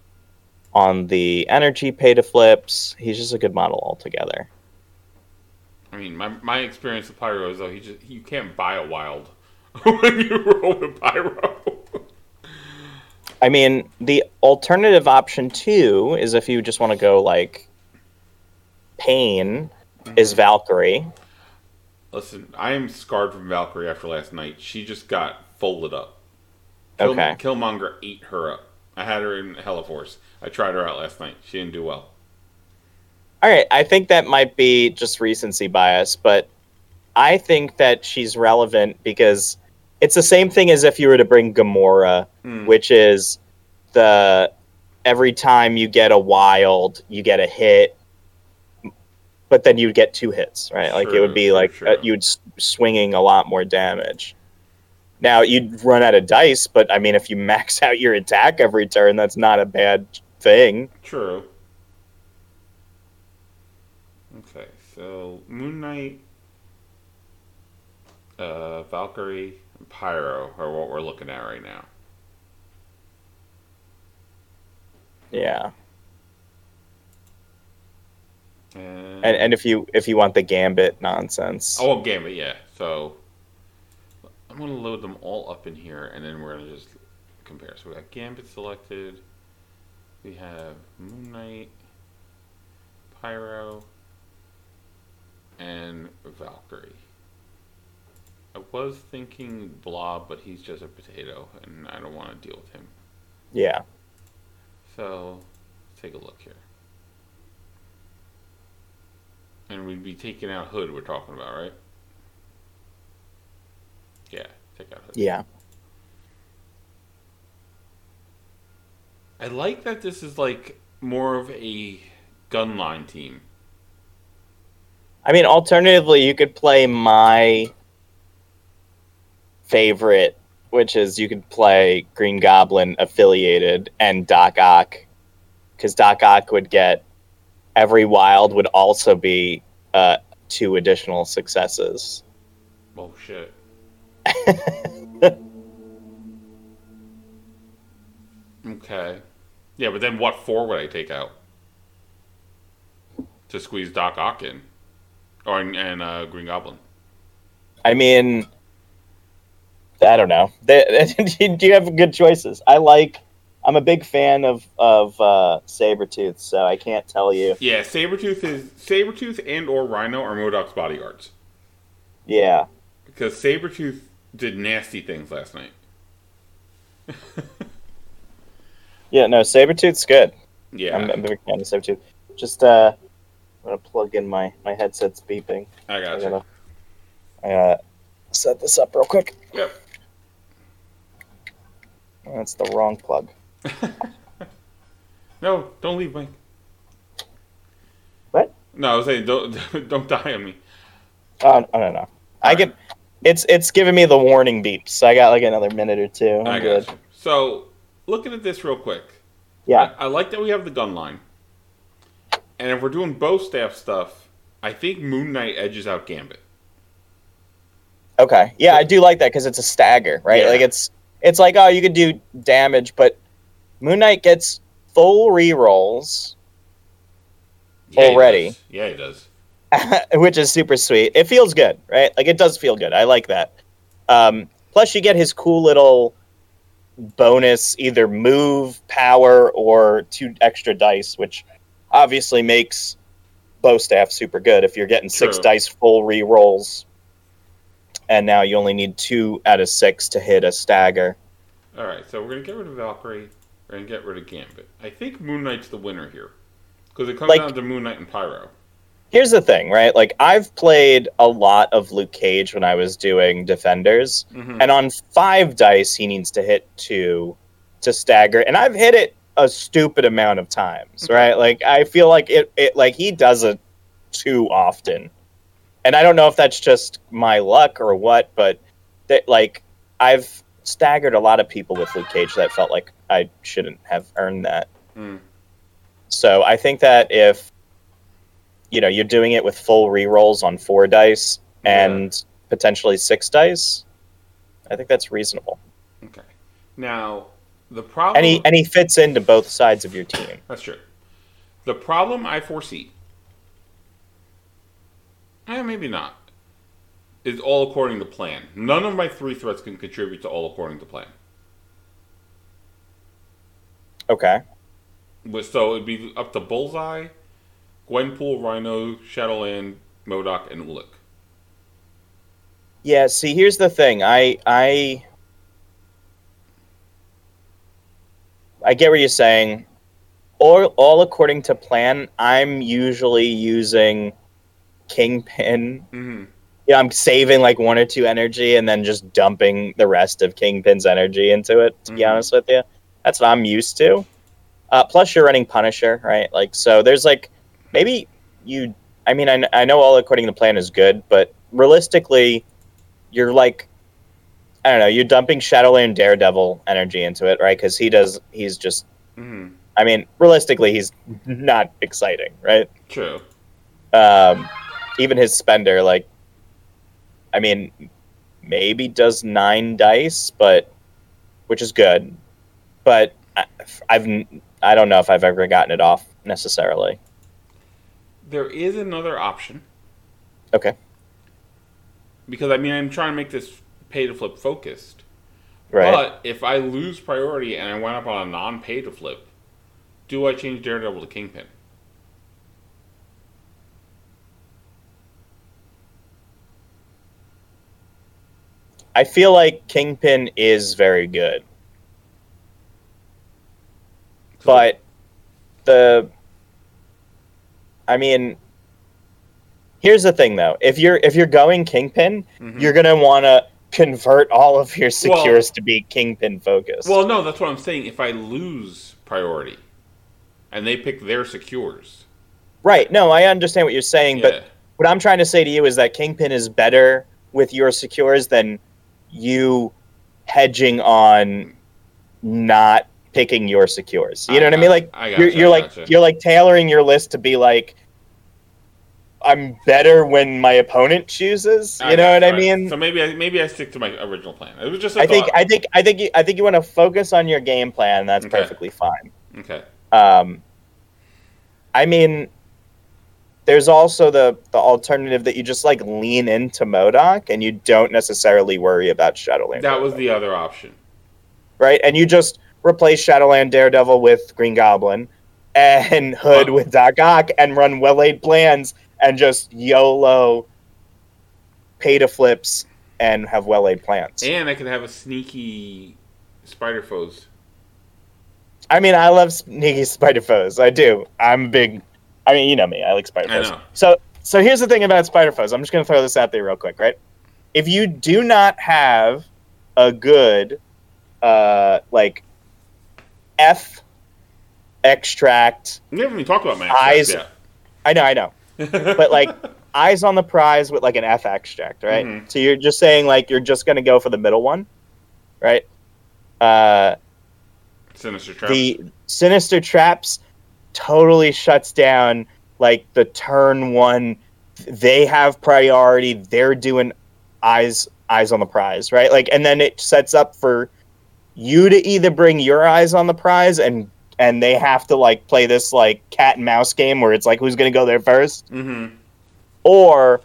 Speaker 5: on the energy pay to flips. He's just a good model altogether.
Speaker 4: I mean, my my experience with Pyro is though he just you can't buy a wild when you roll with Pyro.
Speaker 5: I mean, the alternative option too is if you just want to go like pain is mm-hmm. Valkyrie.
Speaker 4: Listen, I am scarred from Valkyrie after last night. She just got folded up. Kill-
Speaker 5: Okay.
Speaker 4: Killmonger ate her up. I had her in Force. I tried her out last night. She didn't do well.
Speaker 5: All right, I think that might be just recency bias, but I think that she's relevant because it's the same thing as if you were to bring Gamora,
Speaker 4: Hmm.
Speaker 5: which is the every time you get a wild, you get a hit, but then you'd get two hits, right? like it would be like
Speaker 4: true,
Speaker 5: uh, you'd s- swinging a lot more damage. Now you'd run out of dice, but I mean, if you max out your attack every turn, that's not a bad thing.
Speaker 4: True. Okay, so Moon Knight, uh, Valkyrie, Pyro are what we're looking at right now.
Speaker 5: Yeah.
Speaker 4: And,
Speaker 5: and and if you if you want the gambit nonsense
Speaker 4: oh, Gambit, yeah. So I'm gonna load them all up in here, and then we're gonna just compare. So we got Gambit selected. We have Moon Knight, Pyro, and Valkyrie. I was thinking Blob, but he's just a potato, and I don't want to deal with him.
Speaker 5: yeah
Speaker 4: So let's take a look here. And we'd be taking out Hood, we're talking about, right? Yeah, take out Hood.
Speaker 5: yeah
Speaker 4: I like that this is like more of a gunline team.
Speaker 5: i mean alternatively you could play my favorite which is you could play green goblin affiliated and doc ock because doc ock would get every wild would also be uh, two additional successes
Speaker 4: Oh shit. okay. Yeah, but then what four would I take out? To squeeze Doc Ock in. Or and uh, Green Goblin.
Speaker 5: I mean, I don't know. They, do you have good choices? I like. I'm a big fan of of uh, Sabretooth, so I can't tell you.
Speaker 4: Yeah, Sabretooth is Sabretooth and or Rhino are MODOK's bodyguards.
Speaker 5: Yeah,
Speaker 4: Because Sabretooth did nasty things last night.
Speaker 5: yeah. No, Sabretooth's good.
Speaker 4: Yeah,
Speaker 5: I'm, I'm a big fan of Sabretooth. Just uh, I'm gonna plug in my my headset's beeping.
Speaker 4: I
Speaker 5: I
Speaker 4: got you.
Speaker 5: gotta, I gotta set this up real quick.
Speaker 4: Yep.
Speaker 5: That's the wrong plug.
Speaker 4: No, don't leave, Mike.
Speaker 5: What?
Speaker 4: No, I was saying don't don't die on me.
Speaker 5: Oh, I don't know. I
Speaker 4: Alright.
Speaker 5: get. It's it's giving me the warning beeps. So I got like another minute or two. I'm
Speaker 4: I
Speaker 5: good.
Speaker 4: you. So, looking at this real quick,
Speaker 5: Yeah.
Speaker 4: I, I like that we have the gun line. And if we're doing bow staff stuff, I think Moon Knight edges out Gambit.
Speaker 5: Okay. Yeah, I do like that because it's a stagger, right?
Speaker 4: Yeah.
Speaker 5: Like it's it's like oh, you could do damage, but Moon Knight gets full rerolls,
Speaker 4: Yeah,
Speaker 5: Already.
Speaker 4: does. Yeah, he does.
Speaker 5: which is super sweet. It feels good, right? Like it does feel good. I like that. Um, plus, you get his cool little bonus, either move, power, or two extra dice, which obviously makes bow staff super good. If you're getting six dice full rerolls, and now you only need two out of six to hit a stagger.
Speaker 4: All right, so we're gonna get rid of Valkyrie. We're gonna get rid of Gambit. I think Moon Knight's the winner here because it comes
Speaker 5: Like-
Speaker 4: down to Moon Knight and Pyro.
Speaker 5: here's the thing, right? Like I've played a lot of Luke Cage when I was doing Defenders,
Speaker 4: Mhm.
Speaker 5: and on five dice he needs to hit two to stagger, and I've hit it a stupid amount of times, right? Like I feel like it, it like he does it too often, and I don't know if that's just my luck or what, but that like I've staggered a lot of people with Luke Cage that felt like I shouldn't have earned that.
Speaker 4: Mm.
Speaker 5: So I think that if you know you're doing it with full rerolls on four dice and potentially six dice, I think that's reasonable.
Speaker 4: Okay. Now, the problem.
Speaker 5: And he and he fits into both sides of your team.
Speaker 4: That's true. The problem I foresee, eh, maybe not, It's all according to plan. None of my three threats can contribute to all according to plan.
Speaker 5: Okay.
Speaker 4: But- So it'd be up to Bullseye, Gwenpool, Rhino, Shadowland, MODOK, and Ulik.
Speaker 5: Yeah. See, here's the thing. I I I get what you're saying. All all according to plan. I'm usually using Kingpin
Speaker 4: Mm-hmm.
Speaker 5: yeah, I'm saving like one or two energy and then just dumping the rest of Kingpin's energy into it. To be
Speaker 4: Mhm.
Speaker 5: honest with you, that's what I'm used to. Uh, plus, you're running Punisher, right? Like, so there's like maybe you. I mean, I, I know all according to plan is good, but realistically, you're like, I don't know, you're dumping Shadowland Daredevil energy into it, right? Because he does. He's just.
Speaker 4: Mm-hmm.
Speaker 5: I mean, realistically, he's not exciting, right?
Speaker 4: True.
Speaker 5: um, even his spender like i mean maybe does nine dice but which is good. But I- i've i don't know if i've ever gotten it off necessarily.
Speaker 4: There is another option.
Speaker 5: Okay.
Speaker 4: Because I mean I'm trying to make this pay to flip focused.
Speaker 5: right.
Speaker 4: But if I lose priority and I wind up on a non pay to flip, do I change Daredevil to Kingpin?
Speaker 5: I feel like kingpin is very good but the i mean here's the thing though if you're if you're going kingpin
Speaker 4: Mhm.
Speaker 5: you're gonna want to convert all of your secures to be kingpin focused
Speaker 4: Well, no, that's what I'm saying. If I lose priority and they pick their secures,
Speaker 5: right no i understand what you're saying
Speaker 4: yeah.
Speaker 5: but what i'm trying to say to you is that kingpin is better with your secures than you hedging on not picking your secures you
Speaker 4: I
Speaker 5: know what i mean like
Speaker 4: I
Speaker 5: you're,
Speaker 4: I
Speaker 5: you're like
Speaker 4: gotcha.
Speaker 5: you're like tailoring your list to be like i'm better when my opponent chooses you know what i mean
Speaker 4: So maybe I maybe I stick to my original plan. It was just a
Speaker 5: I think. I think I think you, I think you want to focus on your game plan. That's
Speaker 4: Okay.
Speaker 5: perfectly fine.
Speaker 4: okay.
Speaker 5: Um, I mean, there's also the the alternative that you just like lean into MODOK and you don't necessarily worry about Shadowland.
Speaker 4: That was the other option.
Speaker 5: right, and you just replace Shadowland Daredevil with Green Goblin and Hood
Speaker 4: Well-
Speaker 5: with Doc Ock and run well laid plans and just YOLO pay to flips and have well laid plans.
Speaker 4: And I could have a sneaky spider foes.
Speaker 5: I mean, I love sneaky spider foes. I do. I'm a big. I mean, you know me. I like spider foes. So, so here's the thing about spider foes. I'm just gonna throw this out there real quick, right? If you do not have a good, uh, like, F extract,
Speaker 4: We haven't even talked about my
Speaker 5: Eyes-
Speaker 4: extracts
Speaker 5: I know, I know, but like eyes on the prize with like an F extract, right?
Speaker 4: Mhm.
Speaker 5: So you're just saying like you're just gonna go for the middle one, right? Uh,
Speaker 4: Sinister traps.
Speaker 5: the sinister traps totally shuts down like the turn one. They have priority. They're doing eyes eyes on the prize right? Like and then it sets up for you to either bring your eyes on the prize and and they have to like play this like cat and mouse game where it's like who's to go there first?
Speaker 4: Mm-hmm.
Speaker 5: or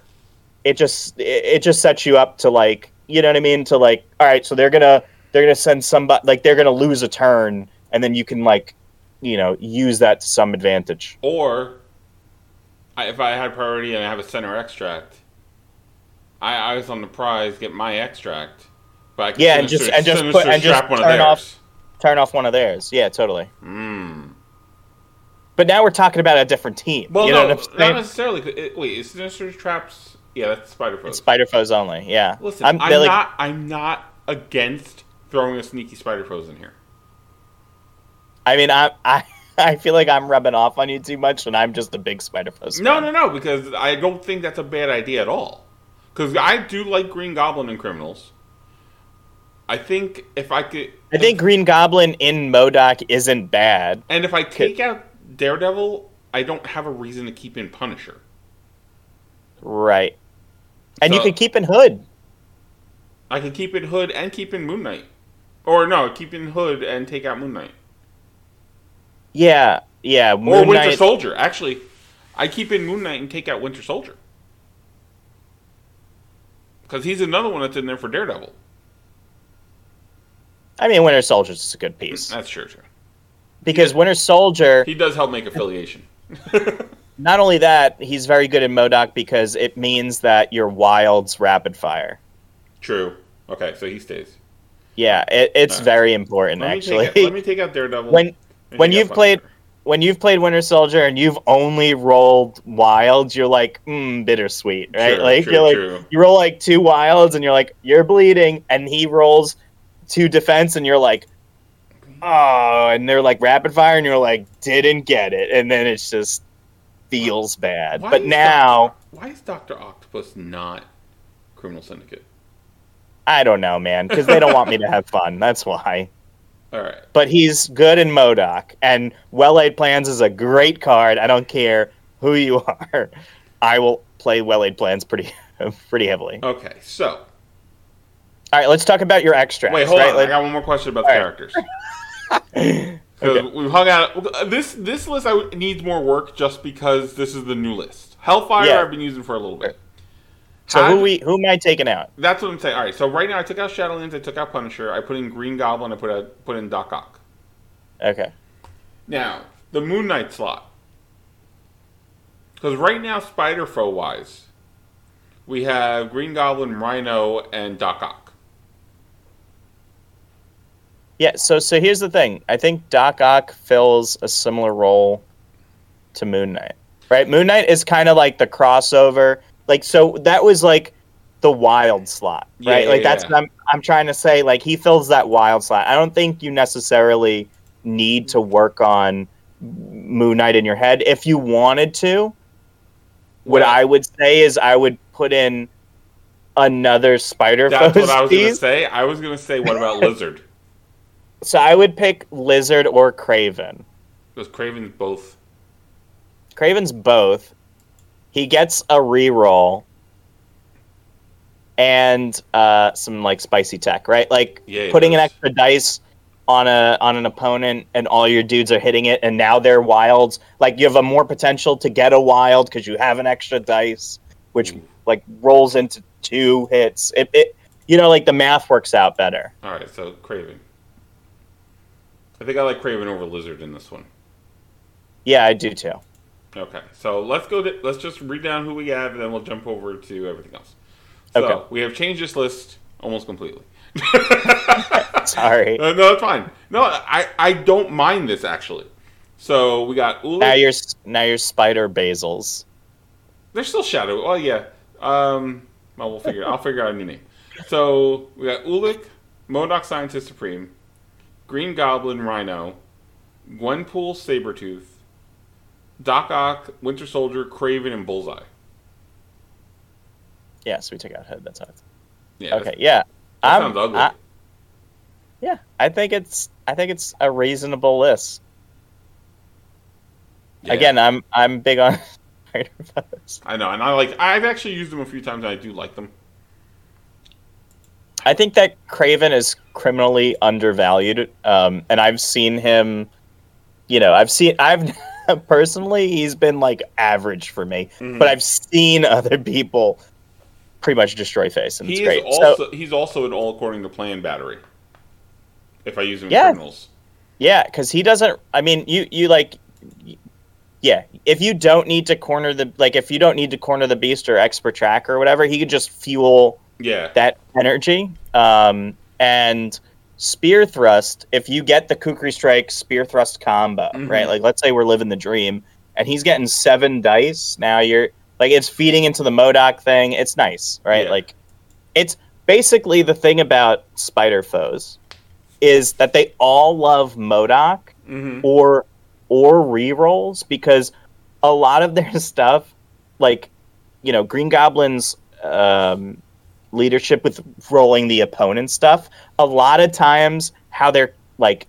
Speaker 5: it just it it just sets you up to like you know what I mean? To like all right so they're gonna they're gonna send somebody like they're gonna lose a turn and then you can like you know use that to some advantage
Speaker 4: Or if I had priority and I have a center extract, I I was on the prize, get my extract. But I can
Speaker 5: Yeah, and just- and just put- and just turn
Speaker 4: of
Speaker 5: off- turn off one of theirs yeah totally
Speaker 4: Mm.
Speaker 5: But now we're talking about a different team.
Speaker 4: Well,
Speaker 5: you know
Speaker 4: no,
Speaker 5: I'm
Speaker 4: not necessarily. It, wait, is Sinister Traps? Yeah, that's Spider Foes.
Speaker 5: Spider foes only. Yeah.
Speaker 4: Listen, I'm,
Speaker 5: they're like-
Speaker 4: not. I'm not against throwing a sneaky Spider Foes in here.
Speaker 5: I mean, I I I feel like I'm rubbing off on you too much, and I'm just a big Spider foes.
Speaker 4: No, no, no, because I don't think that's a bad idea at all. Because I do like Green Goblin and Criminals. I think if I could,
Speaker 5: I think Green Goblin in MODOK isn't bad.
Speaker 4: and if I take out Daredevil, I don't have a reason to keep in Punisher.
Speaker 5: Right. And you could keep in Hood.
Speaker 4: I could keep in Hood and keep in Moon Knight, or no, keep in Hood and take out Moon Knight,
Speaker 5: Yeah, yeah.
Speaker 4: or
Speaker 5: Moon
Speaker 4: Winter
Speaker 5: Knight-
Speaker 4: Soldier. Actually, I keep in Moon Knight and take out Winter Soldier because he's another one that's in there for Daredevil.
Speaker 5: I mean, Winter Soldier's is a good piece mm,
Speaker 4: That's true, true.
Speaker 5: because Winter Soldier.
Speaker 4: He does help make affiliation.
Speaker 5: Not only that, he's very good in MODOK because it means that your wilds rapid fire.
Speaker 4: true. Okay, so he stays.
Speaker 5: Yeah, it, it's
Speaker 4: Alright.
Speaker 5: very important
Speaker 4: Let
Speaker 5: actually.
Speaker 4: out, let me take out Daredevil.
Speaker 5: when when you've played
Speaker 4: Punisher.
Speaker 5: when you've played Winter Soldier and you've only rolled wilds, you're like, mm, bittersweet, right?
Speaker 4: True,
Speaker 5: like
Speaker 4: true,
Speaker 5: you're like
Speaker 4: true.
Speaker 5: you roll like two wilds and you're like, you're bleeding, and he rolls two defense and you're like, oh, and they're like rapid fire and you're like, didn't get it, and then it's just feels bad.
Speaker 4: Why
Speaker 5: but now
Speaker 4: Doc- why is Doctor Octopus not Criminal Syndicate?
Speaker 5: I don't know, man, because they don't want me to have fun. That's why.
Speaker 4: All right,
Speaker 5: But he's good in MODOK, and Well Laid Plans is a great card. I don't care who you are. I will play Well Laid Plans pretty pretty heavily.
Speaker 4: okay. So
Speaker 5: All right, let's talk about your extracts.
Speaker 4: wait, hold
Speaker 5: right?
Speaker 4: on. I got one more question about the
Speaker 5: right.
Speaker 4: characters. Because we've hung out. This this list I would- needs more work just because this is the new list. Hellfire
Speaker 5: Yeah.
Speaker 4: I've been using for a little bit.
Speaker 5: So
Speaker 4: How
Speaker 5: who we who am I taking out?
Speaker 4: That's what I'm saying. All right, so right now I took out Shadowlands, I took out Punisher, I put in Green Goblin, I put out, put in Doc Ock.
Speaker 5: Okay.
Speaker 4: Now the Moon Knight slot, because right now Spider Foe wise, we have Green Goblin, Rhino, and Doc Ock.
Speaker 5: Yeah. So so here's the thing. I think Doc Ock fills a similar role to Moon Knight. Right. Moon Knight is kind of like the crossover. Like so that was like the wild slot, right?
Speaker 4: yeah,
Speaker 5: like that's
Speaker 4: yeah.
Speaker 5: what I'm I'm trying to say. Like he fills that wild slot. I don't think you necessarily need to work on Moon Knight in your head. If you wanted to, what I would say is I would put in another Spider
Speaker 4: That's what I was gonna say. I was gonna say, what about Lizard?
Speaker 5: So I would pick Lizard or Kraven.
Speaker 4: Because Kraven's both.
Speaker 5: Kraven's both. He gets a reroll and uh, some like spicy tech, right? Like
Speaker 4: Yeah,
Speaker 5: putting an extra dice on a on an opponent and all your dudes are hitting it and now they're wilds. Like you have a more potential to get a wild because you have an extra dice, which
Speaker 4: Mm.
Speaker 5: like rolls into two hits. It, it you know like the math works out better.
Speaker 4: All right, so Kraven. I think I like Kraven over Lizard in this one.
Speaker 5: Yeah, I do too.
Speaker 4: Okay, so let's go. To, let's just read down who we have, and then we'll jump over to everything else. So
Speaker 5: Okay.
Speaker 4: we have changed this list almost completely.
Speaker 5: Sorry.
Speaker 4: Uh, no, it's fine. No, I, I don't mind this actually. So we got Ulik.
Speaker 5: Now you're now you're spider basils.
Speaker 4: They're still Shadow. Oh yeah. Um. Well, we'll figure. I'll figure out a new name. So we got Ulik, MODOK Scientist Supreme, Green Goblin Rhino, Gwenpool Sabretooth, Doc Ock, Winter Soldier, Kraven, and Bullseye.
Speaker 5: Yeah, so we took out head. That's how it's
Speaker 4: Yeah.
Speaker 5: okay. Yeah,
Speaker 4: That sounds ugly.
Speaker 5: I- yeah, I think it's I think it's a reasonable list.
Speaker 4: Yeah.
Speaker 5: Again, I'm I'm big on spider.
Speaker 4: I know, and I like. I've actually used them a few times, and I do like them.
Speaker 5: I think that Kraven is criminally undervalued, um, and I've seen him. You know, I've seen I've personally he's been like average for me,
Speaker 4: Mhm.
Speaker 5: but I've seen other people pretty much destroy face, and
Speaker 4: He
Speaker 5: it's great.
Speaker 4: also
Speaker 5: so
Speaker 4: he's also an all according to plan battery. If I use him in
Speaker 5: Yeah.
Speaker 4: criminals.
Speaker 5: Yeah, because he doesn't. I mean, you you like, yeah. If you don't need to corner the like, if you don't need to corner the beast or expert track or whatever, he could just fuel
Speaker 4: Yeah.
Speaker 5: that energy. Um, and spear thrust, if you get the Kukri Strike spear thrust combo,
Speaker 4: Mhm.
Speaker 5: right? Like let's say we're living the dream and he's getting seven dice. Now you're like it's feeding into the MODOK thing. It's nice, right?
Speaker 4: Yeah.
Speaker 5: Like it's basically the thing about spider foes is that they all love MODOK
Speaker 4: Mm-hmm.
Speaker 5: or or rerolls because a lot of their stuff, like you know, Green Goblin's um, leadership with rolling the opponent stuff, a lot of times how their like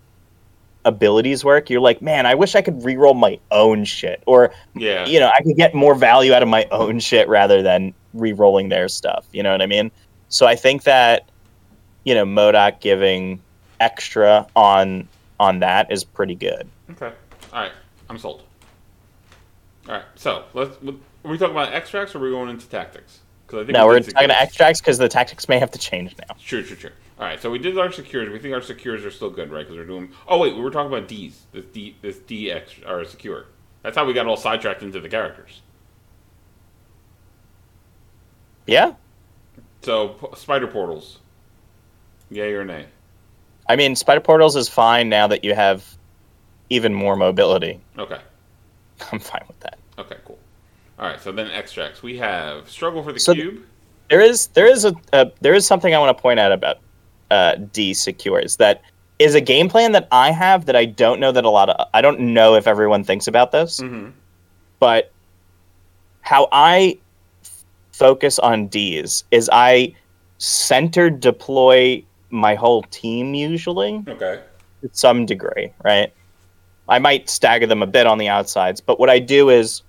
Speaker 5: abilities work, you're like, man, I wish I could reroll my own shit, or
Speaker 4: Yeah.
Speaker 5: you know, I could get more value out of my own shit rather than re-rolling their stuff. You know what I mean? So I think that you know, MODOK giving extra on on that is pretty good.
Speaker 4: Okay. All right. I'm sold. All right. So let's. Are we talking about extracts or are we going into tactics? Because
Speaker 5: No,
Speaker 4: we
Speaker 5: we're talking to extracts because the tactics may have to change now.
Speaker 4: Sure, sure, sure. All right. So we did our secures. We think our secures are still good, right? Because we're doing. Oh wait, we were talking about D's. This D. This D extra or secure. That's how we got all sidetracked into the characters.
Speaker 5: Yeah,
Speaker 4: So p- spider portals. Yay or nay?
Speaker 5: I mean, Spider Portals is fine now that you have even more mobility.
Speaker 4: Okay.
Speaker 5: I'm fine with that.
Speaker 4: Okay. All right. So then extracts. We have struggle for the
Speaker 5: So-
Speaker 4: cube.
Speaker 5: There is there is a, a there is something I want to point out about uh, D secures that is a game plan that I have that I don't know that a lot of I don't know if everyone thinks about this,
Speaker 4: Mm-hmm.
Speaker 5: but how I f- focus on D's is I center deploy my whole team usually.
Speaker 4: Okay.
Speaker 5: to some degree, right? I might stagger them a bit on the outsides, but what I do is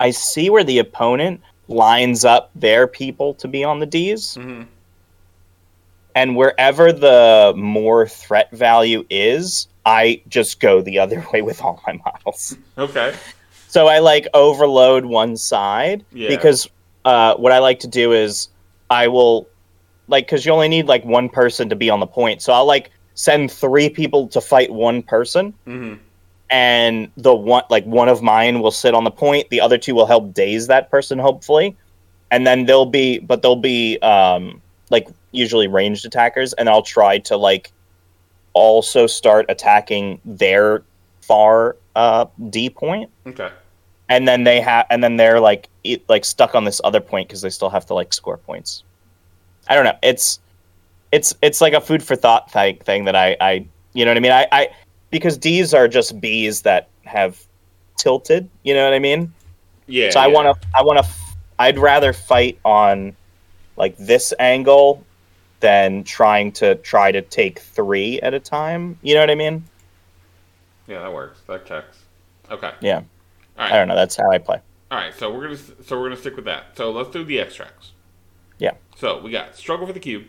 Speaker 5: I see where the opponent lines up their people to be on the D's,
Speaker 4: Mm-hmm.
Speaker 5: and wherever the more threat value is, I just go the other way with all my models.
Speaker 4: Okay.
Speaker 5: So I like overload one side
Speaker 4: Yeah.
Speaker 5: because uh, what I like to do is I will like because you only need like one person to be on the point. So I'll like send three people to fight one person,
Speaker 4: Mm-hmm.
Speaker 5: And the one like one of mine will sit on the point. The other two will help daze that person, hopefully, and then they'll be but they'll be um, like usually ranged attackers, and I'll try to like also start attacking their far uh, D point
Speaker 4: Okay.
Speaker 5: and then they have and then they're like e- like stuck on this other point because they still have to like score points i don't know it's it's it's like a food for thought thing, thing that i i you know what i mean i i because d's are just b's that have tilted you know what i mean
Speaker 4: Yeah.
Speaker 5: so i
Speaker 4: yeah.
Speaker 5: want to i want to i'd rather fight on like this angle than trying to try to take three at a time you know what i mean
Speaker 4: Yeah, that works. That checks. Okay.
Speaker 5: yeah
Speaker 4: All right.
Speaker 5: i don't know that's how i play
Speaker 4: All right. So we're gonna so we're gonna stick with that. So let's do the extracts.
Speaker 5: Yeah.
Speaker 4: So we got struggle for the cube,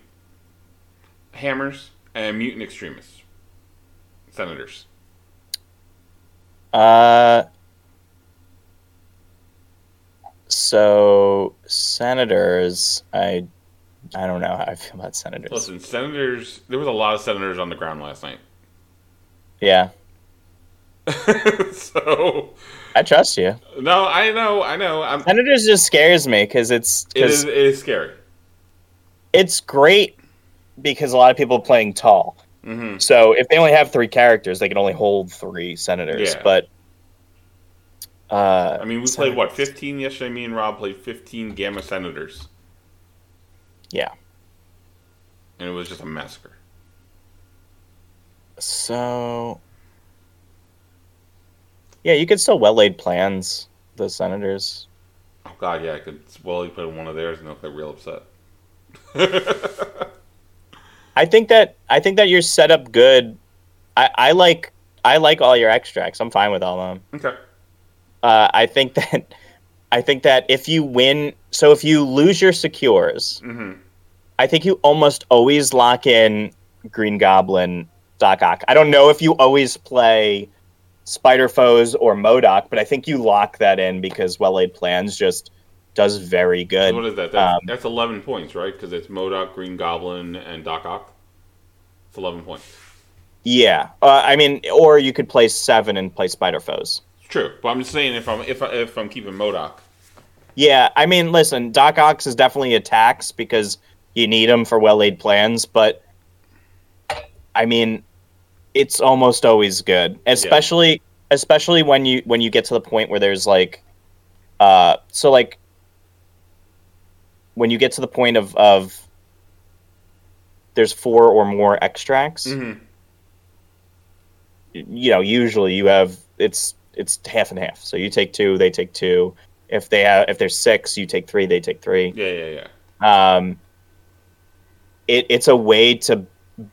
Speaker 4: hammers, and mutant extremists. Senators.
Speaker 5: Uh, so senators, I, I don't know how I feel about senators.
Speaker 4: Listen, senators. There was a lot of senators on the ground last night.
Speaker 5: Yeah,
Speaker 4: so
Speaker 5: I trust you.
Speaker 4: no, I know, I know. I'm.
Speaker 5: Senators just scares me because it's
Speaker 4: it, is, it is scary.
Speaker 5: it's great because a lot of people are playing tall.
Speaker 4: Hmm
Speaker 5: So if they only have three characters, they can only hold three senators.
Speaker 4: Yeah.
Speaker 5: But uh,
Speaker 4: I mean, we played what 15 yesterday. Me and Rob played 15 Gamma Senators,
Speaker 5: yeah.
Speaker 4: and it was just a massacre.
Speaker 5: So yeah, you could still well laid plans the senators.
Speaker 4: Oh God, yeah, I could well you put in one of theirs and they'll get real upset.
Speaker 5: I think that I think that you're set up good. I, I like I like all your extracts. I'm fine with all of them.
Speaker 4: okay.
Speaker 5: Uh, I think that I think that if you win, so if you lose your secures,
Speaker 4: hmm
Speaker 5: I think you almost always lock in Green Goblin, Doc Ock. I don't know if you always play Spider Foes or MODOK, but I think you lock that in because Well Laid Plans just does very good.
Speaker 4: What is that? That's,
Speaker 5: Um,
Speaker 4: that's 11 points, right? Because it's MODOK, Green Goblin, and Doc Ock. It's 11 points.
Speaker 5: Yeah, uh, I mean, or you could play seven and play Spider Foes.
Speaker 4: It's true, but I'm just saying if I'm if I, if I'm keeping MODOK,
Speaker 5: Yeah, I mean, listen, Doc Ox is definitely a tax because you need him for well laid plans, but I mean, it's almost always good, especially especially when you when you get to the point where there's like, uh, so like when you get to the point of of there's four or more extracts.
Speaker 4: Mhm.
Speaker 5: You know, usually you have it's it's half and half. So you take two, they take two. If they have if there's six, you take three, they take three.
Speaker 4: Yeah, yeah, yeah.
Speaker 5: um, it, it's a way to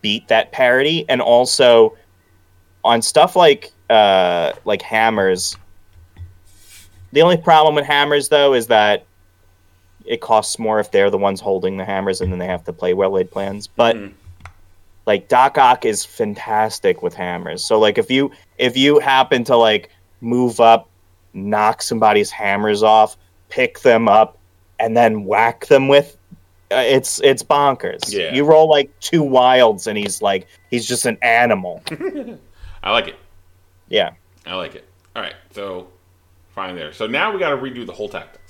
Speaker 5: beat that parity and also on stuff like uh, like hammers the only problem with hammers though is that it costs more if they're the ones holding the hammers and then they have to play well laid plans but
Speaker 4: Mhm.
Speaker 5: like Doc Ock is fantastic with hammers so like if you if you happen to like move up knock somebody's hammers off pick them up and then whack them with uh, it's it's bonkers.
Speaker 4: Yeah.
Speaker 5: You roll like two wilds and he's like he's just an animal.
Speaker 4: I like it.
Speaker 5: yeah.
Speaker 4: I like it. All right, so fine there. So now we got to redo the whole tactics.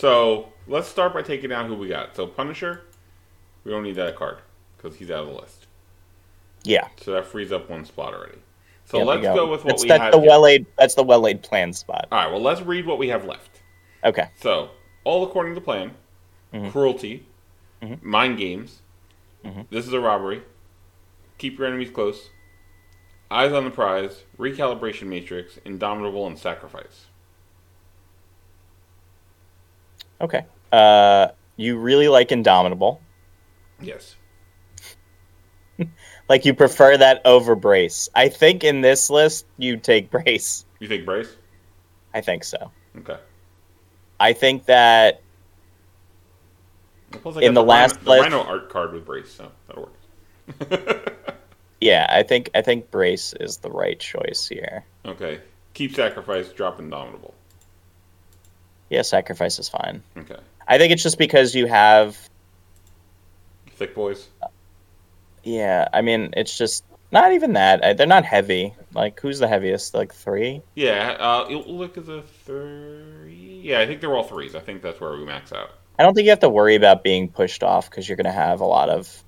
Speaker 4: So let's start by taking out who we got. So Punisher, we don't need that card because he's out of the list.
Speaker 5: Yeah.
Speaker 4: So that frees up one spot already. So
Speaker 5: we
Speaker 4: let's go. with what
Speaker 5: that's,
Speaker 4: we
Speaker 5: that's
Speaker 4: have.
Speaker 5: the well laid that's the well laid plan spot.
Speaker 4: All right. Well, let's read what we have left.
Speaker 5: Okay.
Speaker 4: So all according to plan,
Speaker 5: Mhm.
Speaker 4: cruelty,
Speaker 5: Mhm.
Speaker 4: mind games.
Speaker 5: Mhm.
Speaker 4: This is a robbery. Keep your enemies close. Eyes on the prize. Recalibration matrix. Indomitable and sacrifice.
Speaker 5: Okay. Uh you really like Indomitable.
Speaker 4: Yes.
Speaker 5: Like you prefer that over Brace. I think in this list you take Brace.
Speaker 4: You think brace?
Speaker 5: I think so.
Speaker 4: Okay.
Speaker 5: I think that
Speaker 4: Plus,
Speaker 5: In
Speaker 4: got
Speaker 5: the last
Speaker 4: Rhino,
Speaker 5: list-
Speaker 4: the Rhino art card with brace, so that'll work.
Speaker 5: yeah, I think I think Brace is the right choice here.
Speaker 4: okay. Keep sacrifice. Drop indomitable.
Speaker 5: Yeah, sacrifice is fine.
Speaker 4: Okay.
Speaker 5: I think it's just because you have
Speaker 4: Thick boys.
Speaker 5: yeah, I mean it's just not even that. I- They're not heavy. Like who's the heaviest? Like 3?
Speaker 4: Yeah. Uh, look at the three. Yeah, I think they're all threes. I think that's where we max out.
Speaker 5: I don't think you have to worry about being pushed off because you're going to have a lot of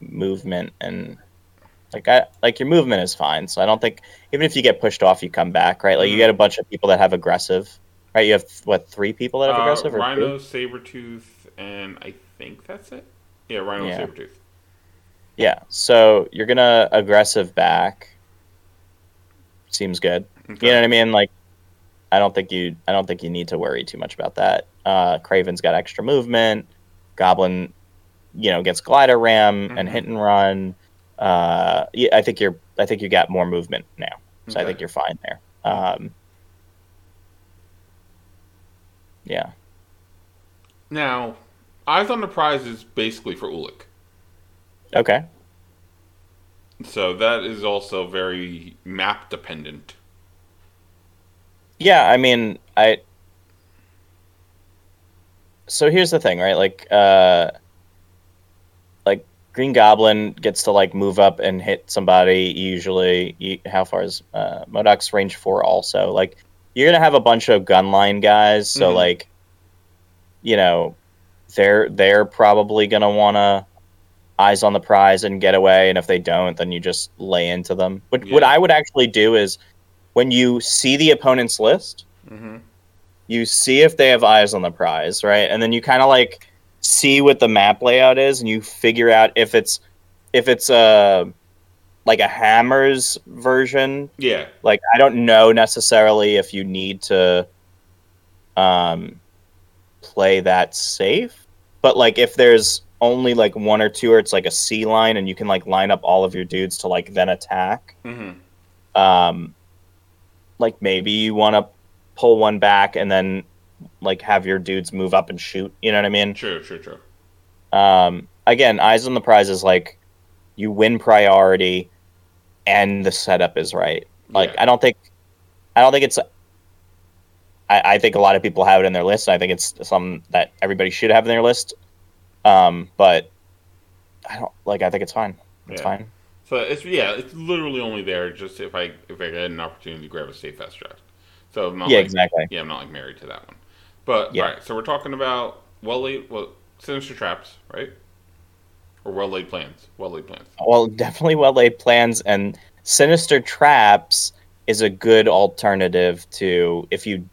Speaker 5: movement and like I like your movement is fine. So I don't think even if you get pushed off, you come back, right? Like you
Speaker 4: Mhm.
Speaker 5: get a bunch of people that have aggressive, right? You have what three people that have
Speaker 4: Uh,
Speaker 5: aggressive? Two?
Speaker 4: Rhino, Sabretooth, and I think that's it. Yeah, Rhino,
Speaker 5: Yeah.
Speaker 4: and Sabretooth.
Speaker 5: Yeah. So you're gonna aggressive back. Seems good.
Speaker 4: Okay.
Speaker 5: You know what I mean? Like, I don't think you. I don't think you need to worry too much about that. Uh, Kraven's got extra movement. Goblin, you know, gets glider ram and
Speaker 4: Mhm.
Speaker 5: hit and run. Uh, yeah, I think you're. I think you got more movement now, so I think you're fine there. Um, yeah.
Speaker 4: Now, Eyes on the Prize is basically for Ulik.
Speaker 5: Okay.
Speaker 4: So that is also very map dependent.
Speaker 5: Yeah, I mean, I. So here's the thing, right? Like, uh, like Green Goblin gets to like move up and hit somebody. Usually, how far is uh, MODOK's range four? Also, like you're gonna have a bunch of gunline guys, so
Speaker 4: Mhm.
Speaker 5: like, you know, they're they're probably gonna wanna eyes on the prize and get away, and if they don't, then you just lay into them. But what I would actually do is when you see the opponent's list,
Speaker 4: Mm-hmm.
Speaker 5: you see if they have eyes on the prize, right? And then you kind of like see what the map layout is, and you figure out if it's if it's a like a hammers version.
Speaker 4: Yeah.
Speaker 5: Like I don't know necessarily if you need to um play that safe, but like if there's only like one or two, or it's like a C line, and you can like line up all of your dudes to like then attack
Speaker 4: Mm-hmm.
Speaker 5: um, like maybe you want to pull one back and then like have your dudes move up and shoot. You know what I mean?
Speaker 4: True, true, true.
Speaker 5: Um, again, eyes on the prize is like you win priority and the setup is right. Like
Speaker 4: Yeah.
Speaker 5: I don't think, I don't think it's. I, I think a lot of people have it in their list. I think it's something that everybody should have in their list. Um, but I don't like. I think it's fine. It's
Speaker 4: Yeah.
Speaker 5: fine.
Speaker 4: So it's yeah, it's literally only there just if I if I get an opportunity to grab a safe fast draft. So I'm not
Speaker 5: Yeah,
Speaker 4: like,
Speaker 5: exactly.
Speaker 4: Yeah, I'm not like married to that one. But
Speaker 5: Yeah.
Speaker 4: all right, so we're talking about well late well sinister traps, right? Or well laid plans. Well laid plans.
Speaker 5: well, definitely well laid plans, and sinister traps is a good alternative to if you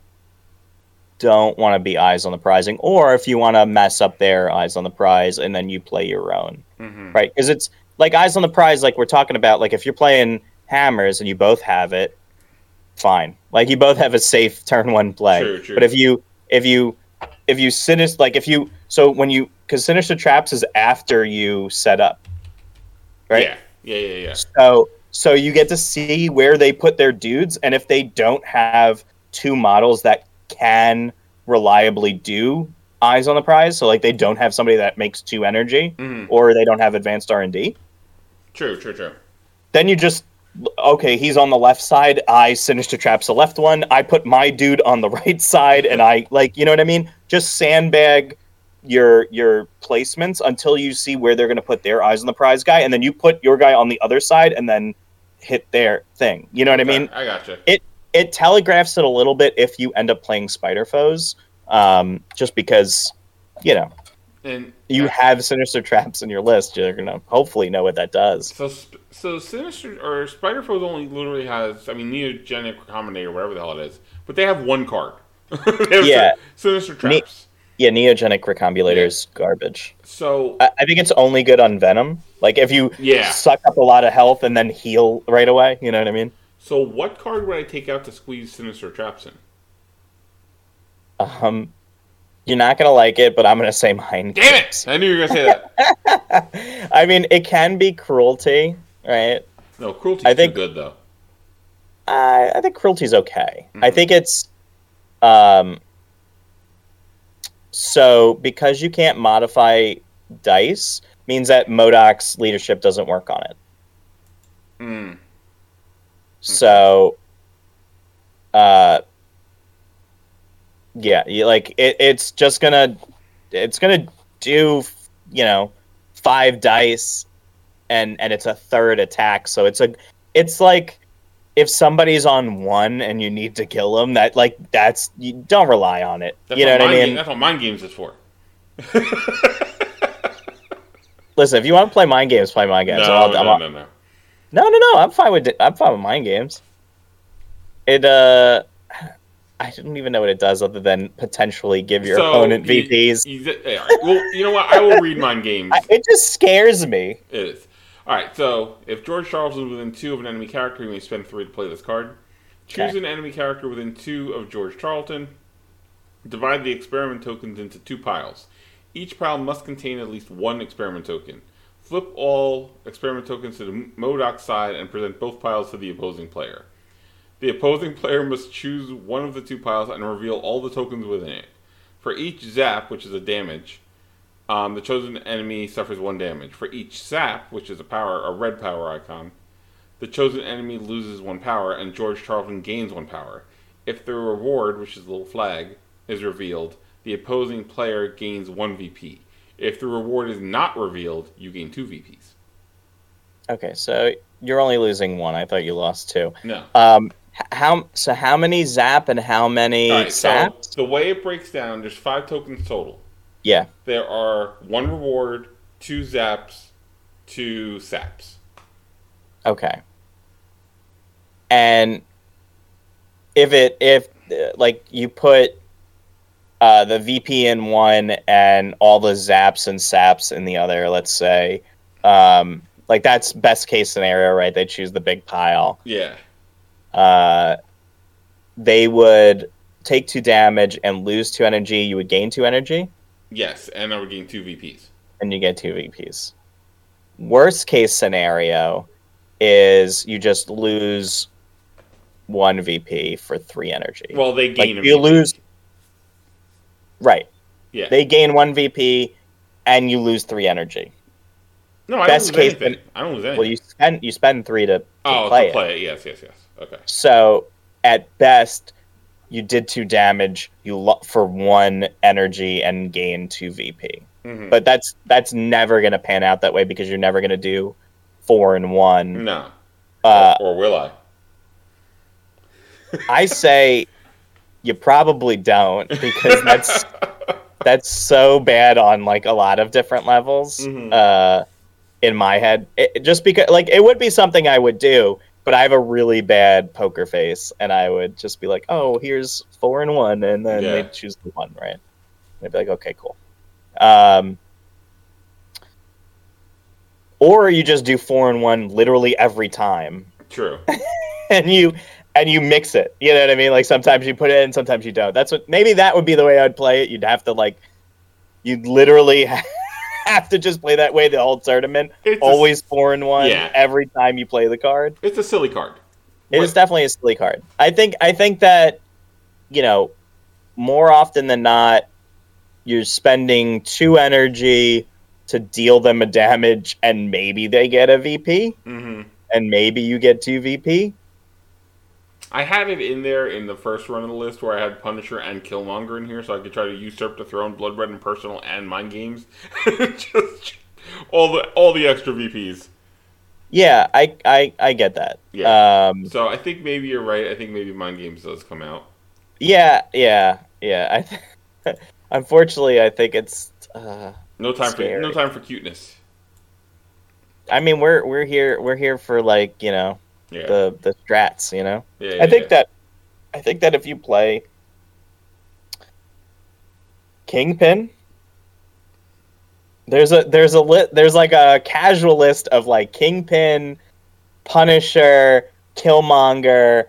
Speaker 5: don't want to be eyes on the prizing, or if you want to mess up their eyes on the prize and then you play your own,
Speaker 4: hmm
Speaker 5: right? Because it's like eyes on the prize, like we're talking about. Like if you're playing hammers and you both have it, fine. Like you both have a safe turn one play.
Speaker 4: True, true.
Speaker 5: But if you if you if you sinister like if you so when you because sinister traps is after you set up, right?
Speaker 4: Yeah. Yeah. Yeah. Yeah.
Speaker 5: So so you get to see where they put their dudes, and if they don't have two models that can reliably do eyes on the prize, so like they don't have somebody that makes two energy,
Speaker 4: Mhm.
Speaker 5: or they don't have advanced R and D,
Speaker 4: True. True. True.
Speaker 5: then you just okay, he's on the left side. I sinister traps the left one. I put my dude on the right side, and I like you know what I mean. Just sandbag your your placements until you see where they're going to put their eyes on the prize guy, and then you put your guy on the other side, and then hit their thing. You know what I mean?
Speaker 4: I gotcha.
Speaker 5: It it telegraphs it a little bit if you end up playing spider foes, um, just because you know
Speaker 4: And
Speaker 5: you have sinister traps in your list. You're gonna hopefully know what that does.
Speaker 4: So, so Sinister or Spider Foes only literally has, I mean, Neogenic Combinator, whatever the hell it is, but they have one card.
Speaker 5: Yeah.
Speaker 4: Sinister Traps.
Speaker 5: Yeah, neogenic recombulator's garbage.
Speaker 4: So,
Speaker 5: I, I think it's only good on Venom. Like if you
Speaker 4: Yeah.
Speaker 5: suck up a lot of health and then heal right away, you know what I mean?
Speaker 4: so what card would I take out to squeeze Sinister Traps in?
Speaker 5: Um, you're not gonna like it, but I'm gonna say mine.
Speaker 4: Damn it! I knew you were gonna say that.
Speaker 5: I mean, it can be cruelty, right?
Speaker 4: No, cruelty's
Speaker 5: I think-
Speaker 4: too good though.
Speaker 5: I I think cruelty's okay. I
Speaker 4: Mhm.
Speaker 5: think it's um. So because you can't modify dice, means that MODOK's leadership doesn't work on it.
Speaker 4: Mm.
Speaker 5: So, uh, yeah, you, like it, it's just gonna, it's gonna do, you know, five dice, and and it's a third attack. So it's a, it's like if somebody's on one and you need to kill them, that like that's you don't rely on it.
Speaker 4: That's
Speaker 5: you know what I mean?
Speaker 4: Game, that's what mind games is for.
Speaker 5: Listen, if you want to play mind games, play mind games.
Speaker 4: no,
Speaker 5: I'll-
Speaker 4: no,
Speaker 5: I'm-
Speaker 4: no, no.
Speaker 5: No, no, no. I'm fine with it. I'm fine with mind games. It uh, I don't even know what it does other than potentially give your
Speaker 4: So,
Speaker 5: opponent
Speaker 4: you-
Speaker 5: VPs.
Speaker 4: you- all right. Well, you know what? I will read mind games.
Speaker 5: It just scares me.
Speaker 4: It is. All right. So, if George Charles is within two of an enemy character, you may spend three to play this card. Choose
Speaker 5: Okay.
Speaker 4: an enemy character within two of George Charlton. Divide the experiment tokens into two piles. Each pile must contain at least one experiment token. Flip all experiment tokens to the MODOK side and present both piles to the opposing player. The opposing player must choose one of the two piles and reveal all the tokens within it. For each zap, which is a damage, um, the chosen enemy suffers one damage. For each sap, which is a power, a red power icon, the chosen enemy loses one power, and George Charlton gains one power. If the reward, which is the little flag, is revealed, the opposing player gains one VP. If the reward is not revealed, you gain two VPs.
Speaker 5: Okay, so you're only losing one. I thought you lost two.
Speaker 4: No.
Speaker 5: Um, how so? How many zap and how many
Speaker 4: right, so the way it breaks down, there's five tokens total.
Speaker 5: Yeah.
Speaker 4: There are one reward, two zaps, two saps.
Speaker 5: Okay. And if it if like you put uh, the VP in one and all the zaps and saps in the other, let's say, um, like that's best case scenario, right? They choose the big pile.
Speaker 4: Yeah.
Speaker 5: Uh, they would take two damage and lose two energy. You would gain two energy,
Speaker 4: Yes, and now we're getting two VPs.
Speaker 5: and you get two VPs. Worst case scenario is you just lose one VP for three energy.
Speaker 4: Well, they
Speaker 5: like
Speaker 4: gain a
Speaker 5: you
Speaker 4: VP.
Speaker 5: lose, right?
Speaker 4: Yeah.
Speaker 5: They gain one VP, and you lose three energy.
Speaker 4: no, I
Speaker 5: best
Speaker 4: don't lose
Speaker 5: case-
Speaker 4: anything. I don't lose anything.
Speaker 5: Well, you spend you spend three to, oh, to
Speaker 4: oh,
Speaker 5: play
Speaker 4: to
Speaker 5: it.
Speaker 4: play it. Yes, yes, yes. Okay.
Speaker 5: So at best, you did two damage. You lo- for one energy and gain two VP.
Speaker 4: Mhm.
Speaker 5: But that's that's never gonna pan out that way because you're never gonna do four and one.
Speaker 4: No.
Speaker 5: Uh,
Speaker 4: or will I?
Speaker 5: I say you probably don't because that's that's so bad on like a lot of different levels.
Speaker 4: Mhm.
Speaker 5: Uh, in my head. It, just because, like, it would be something I would do, but I have a really bad poker face, and I would just be like, "Oh, here's four and one," and then
Speaker 4: Yeah.
Speaker 5: they choose the one, right? They'd be like, "Okay, cool." Um, or you just do four and one literally every time,
Speaker 4: True.
Speaker 5: and you and you mix it. You know what I mean? Like sometimes you put it in, sometimes you don't. That's what maybe that would be the way I'd play it. You'd have to like, you'd literally have to just play that way the whole tournament.
Speaker 4: It's a-
Speaker 5: Always four and one
Speaker 4: Yeah.
Speaker 5: every time you play the card.
Speaker 4: It's a silly card.
Speaker 5: It is
Speaker 4: What-
Speaker 5: definitely a silly card. I think I think that you know more often than not you're spending two energy to deal them a damage and maybe they get a VP
Speaker 4: hmm
Speaker 5: and maybe you get two VP.
Speaker 4: I had it in there in the first run of the list where I had Punisher and Killmonger in here, so I could try to usurp the throne, Blood Red and Personal, and Mind Games. Just all the all the extra VPs.
Speaker 5: Yeah, I I, I get that.
Speaker 4: Yeah.
Speaker 5: Um
Speaker 4: So I think maybe you're right. I think maybe Mind Games does come out.
Speaker 5: yeah, yeah, yeah. I th- unfortunately I think it's uh
Speaker 4: No time
Speaker 5: Scary.
Speaker 4: for no time for cuteness.
Speaker 5: I mean we're we're here we're here for like, you know,
Speaker 4: Yeah.
Speaker 5: the the strats, you know.
Speaker 4: yeah,
Speaker 5: I think that I think that if you play Kingpin, there's a there's a lit there's like a casual list of like Kingpin, Punisher, Killmonger,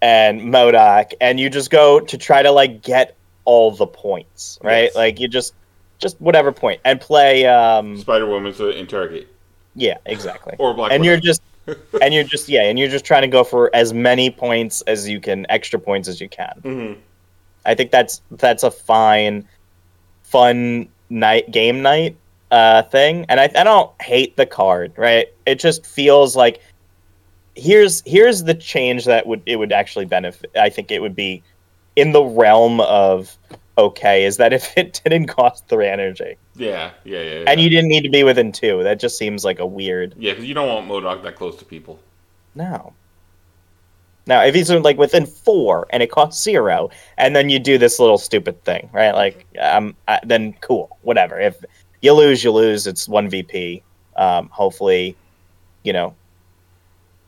Speaker 5: and MODOK, and you just go to try to like get all the points, right?
Speaker 4: Yes.
Speaker 5: Like you just just whatever point and play um
Speaker 4: Spider Woman to interrogate
Speaker 5: yeah, exactly
Speaker 4: or Black.
Speaker 5: and you're just and you're just yeah and you're just trying to go for as many points as you can extra points as you can.
Speaker 4: Mhm.
Speaker 5: i think that's that's a fine fun night game night uh thing. And i, I don't hate the card right? It just feels like here's here's the change that would it would actually benefit i think it would be in the realm of okay is that if it didn't cost three energy
Speaker 4: Yeah, yeah, yeah. yeah.
Speaker 5: and you didn't need to be within two that just seems like a weird
Speaker 4: yeah, because you don't want MODOK that close to people.
Speaker 5: No. Now, if he's like within four and it costs zero, and then you do this little stupid thing, right? Like, um, uh, then cool, whatever. If you lose, you lose. It's one VP. Um, hopefully, you know,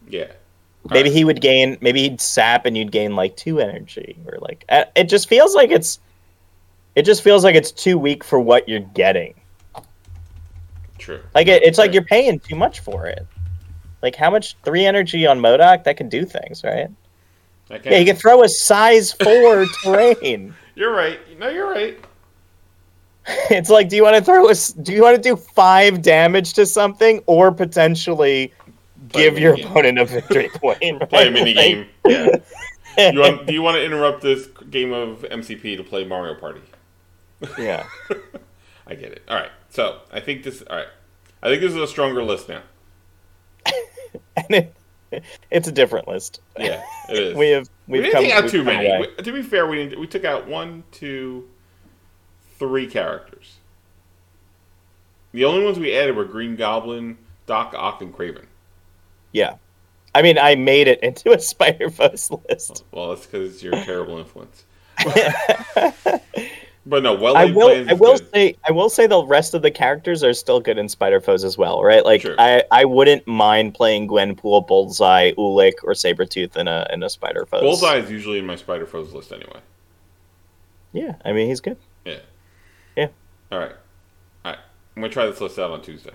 Speaker 4: Yeah.
Speaker 5: maybe
Speaker 4: Alright.
Speaker 5: he would gain, maybe he'd sap and you'd gain like two energy, or like it just feels like it's, it just feels like it's too weak for what you're getting.
Speaker 4: True.
Speaker 5: Like it, it's like you're paying too much for it. Like how much three energy on MODOK that can do things, right?
Speaker 4: Can't.
Speaker 5: Yeah, you can throw a size four terrain.
Speaker 4: You're right. No, you're right.
Speaker 5: It's like, do you want to throw a? Do you want to do five damage to something, or potentially
Speaker 4: Play
Speaker 5: give your
Speaker 4: minigame.
Speaker 5: opponent a victory point?
Speaker 4: Play a mini game. Yeah. You want, do you want to interrupt this game of MCP to play Mario Party?
Speaker 5: Yeah.
Speaker 4: I get it. All right. So I think this. All right. I think this is a stronger list now.
Speaker 5: And it, it's a different list.
Speaker 4: Yeah, it is.
Speaker 5: We have
Speaker 4: we
Speaker 5: we've
Speaker 4: didn't
Speaker 5: come,
Speaker 4: take out too many. We- to be fair, we didn't, we took out one, two, three characters. The only ones we added were Green Goblin, Doc Ock, and Kraven.
Speaker 5: Yeah. I mean, I made it into a Spider Foes list.
Speaker 4: Well, that's because it's your terrible influence. But no, well
Speaker 5: I will. I will
Speaker 4: good.
Speaker 5: say. I will say the rest of the characters are still good in Spider Foes as well, right? Like
Speaker 4: Sure.
Speaker 5: I, I wouldn't mind playing Gwenpool, Bullseye, Ulik, or Sabretooth in a in a Spider Foes.
Speaker 4: Bullseye is usually in my Spider Foes list anyway.
Speaker 5: Yeah, I mean he's good.
Speaker 4: Yeah.
Speaker 5: Yeah.
Speaker 4: All right. All right. I'm gonna try this list out on Tuesday.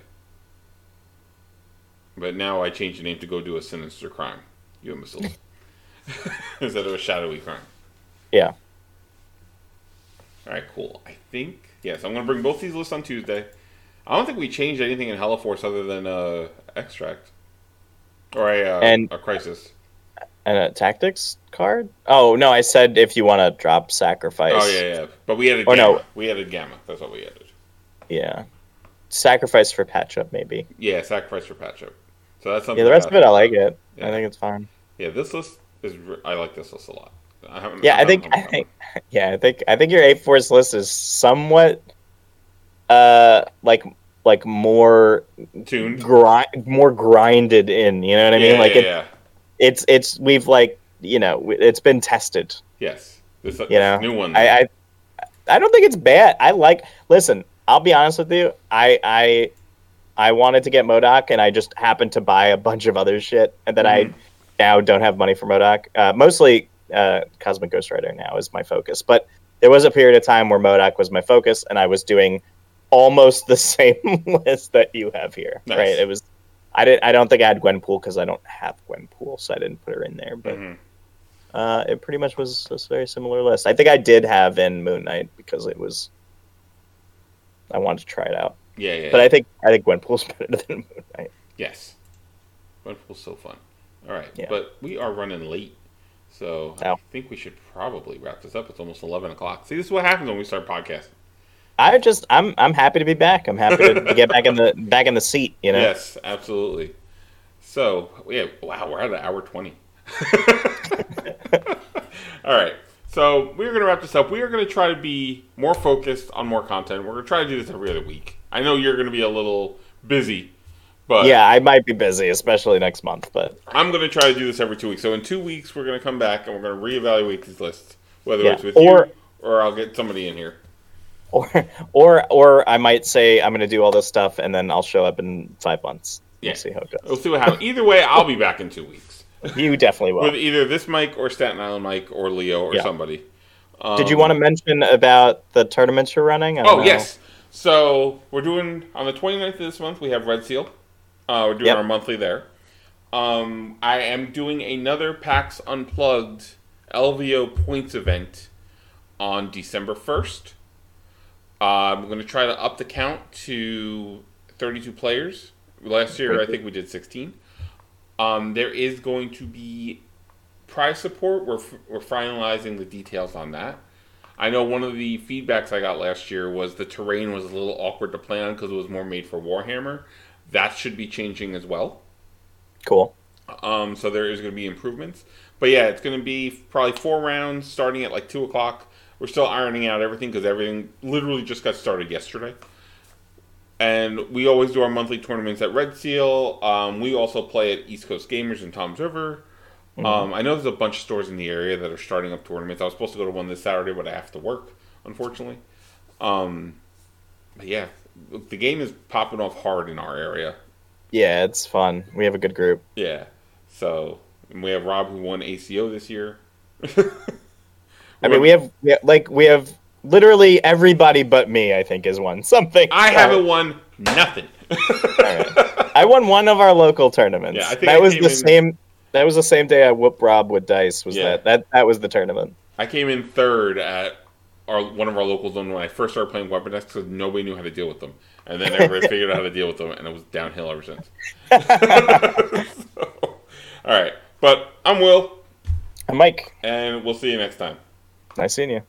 Speaker 4: But now I changed the name to go do a sinister crime. You imbeciles. Instead of a shadowy crime.
Speaker 5: Yeah.
Speaker 4: All right, cool. I think yes. I'm gonna bring both these lists on Tuesday. I don't think we changed anything in HellA-Force other than uh, extract or a uh,
Speaker 5: And-
Speaker 4: a crisis.
Speaker 5: And a tactics card? Oh no, I said if you want to drop sacrifice.
Speaker 4: Oh yeah, yeah. But we added
Speaker 5: Or
Speaker 4: gamma.
Speaker 5: no.
Speaker 4: We added gamma. That's what we added.
Speaker 5: Yeah. Sacrifice for patch up maybe.
Speaker 4: Yeah, sacrifice for patch up. So that's something.
Speaker 5: Yeah, the rest of it I like it.
Speaker 4: Yeah.
Speaker 5: I think it's fine.
Speaker 4: Yeah, this list is. re- I like this list a lot. I haven't,
Speaker 5: Yeah, I think I think yeah, I think I think your A-Force list is somewhat uh like like more
Speaker 4: tuned.
Speaker 5: grind more grinded in, you know what I mean? Like
Speaker 4: yeah,
Speaker 5: it,
Speaker 4: yeah.
Speaker 5: it's it's we've like, you know, it's been tested.
Speaker 4: Yes, this,
Speaker 5: You
Speaker 4: this
Speaker 5: know,
Speaker 4: new one.
Speaker 5: I, I I don't think it's bad. I like. Listen, I'll be honest with you. I I I wanted to get MODOK, and I just happened to buy a bunch of other shit, and then I now don't have money for MODOK. Uh, mostly uh, Cosmic Ghost Rider now is my focus, but there was a period of time where MODOK was my focus, and I was doing almost the same list that you have here.
Speaker 4: Nice.
Speaker 5: Right? It was. I didn't. I don't think I had Gwenpool because I don't have Gwenpool, so I didn't put her in there. But
Speaker 4: Mhm.
Speaker 5: uh, it pretty much was a very similar list. I think I did have in Moon Knight because it was. I wanted to try it out,
Speaker 4: Yeah, yeah.
Speaker 5: but I think I think Gwenpool's better than Moon Knight.
Speaker 4: yes. Wonderful, so fun. All right,
Speaker 5: Yeah.
Speaker 4: but we are running late, so I think we should probably wrap this up. It's almost eleven o'clock. See, this is what happens when we start podcasting.
Speaker 5: I just I'm I'm happy to be back. I'm happy to get back in the back in the seat. You know.
Speaker 4: Yes, absolutely. So, yeah, wow, we're at an hour 20. All right. So, we're going to wrap this up. We are going to try to be more focused on more content. We're going to try to do this every other week. I know you're going to be a little busy, but
Speaker 5: Yeah, I might be busy, especially next month, but
Speaker 4: I'm going to try to do this every two weeks. So, in two weeks, we're going to come back and we're going to reevaluate these lists, whether
Speaker 5: Yeah,
Speaker 4: it's with
Speaker 5: or-
Speaker 4: you or I'll get somebody in here.
Speaker 5: or or or I might say I'm going to do all this stuff and then I'll show up in five months.
Speaker 4: Yeah.
Speaker 5: We'll see how it goes.
Speaker 4: We'll see what happens. Either way, I'll be back in two weeks.
Speaker 5: You definitely will.
Speaker 4: With either this Mike or Staten Island Mike or Leo or
Speaker 5: Yeah.
Speaker 4: somebody.
Speaker 5: Did you um, want to mention about the tournaments you're running?
Speaker 4: Oh
Speaker 5: know.
Speaker 4: yes. So we're doing on the 29th of this month. We have Red Seal. Uh, we're doing
Speaker 5: Yep.
Speaker 4: our monthly there. Um, I am doing another PAX Unplugged LVO points event on December 1st. Uh, I'm going to try to up the count to 32 players. Last year, I think we did 16. Um, there is going to be prize support. We're, f- we're finalizing the details on that. I know one of the feedbacks I got last year was the terrain was a little awkward to play on because it was more made for Warhammer. That should be changing as well.
Speaker 5: Cool.
Speaker 4: Um, so there is going to be improvements. But yeah, it's going to be probably four rounds starting at like 2 o'clock. We're still ironing out everything because everything literally just got started yesterday. And we always do our monthly tournaments at Red Seal. Um, we also play at East Coast Gamers in Toms River. Um, I know there's a bunch of stores in the area that are starting up tournaments. I was supposed to go to one this Saturday, but I have to work, unfortunately. Um, but yeah, the game is popping off hard in our area.
Speaker 5: Yeah, it's fun. We have a good group.
Speaker 4: Yeah. So and we have Rob who won ACO this year.
Speaker 5: I mean, we have, we have like we have literally everybody but me. I think has won something.
Speaker 4: I haven't won nothing.
Speaker 5: I won one of our local tournaments.
Speaker 4: Yeah, I think
Speaker 5: that
Speaker 4: I
Speaker 5: was the
Speaker 4: in-
Speaker 5: same. That was the same day I whooped Rob with dice. Was
Speaker 4: Yeah.
Speaker 5: that that that was the tournament?
Speaker 4: I came in third at our one of our locals when I first started playing Weapon X because nobody knew how to deal with them, and then everybody figured out how to deal with them, and it was downhill ever since. So, all right, but I'm Will,
Speaker 5: I'm Mike,
Speaker 4: and we'll see you next time.
Speaker 5: nice seeing you.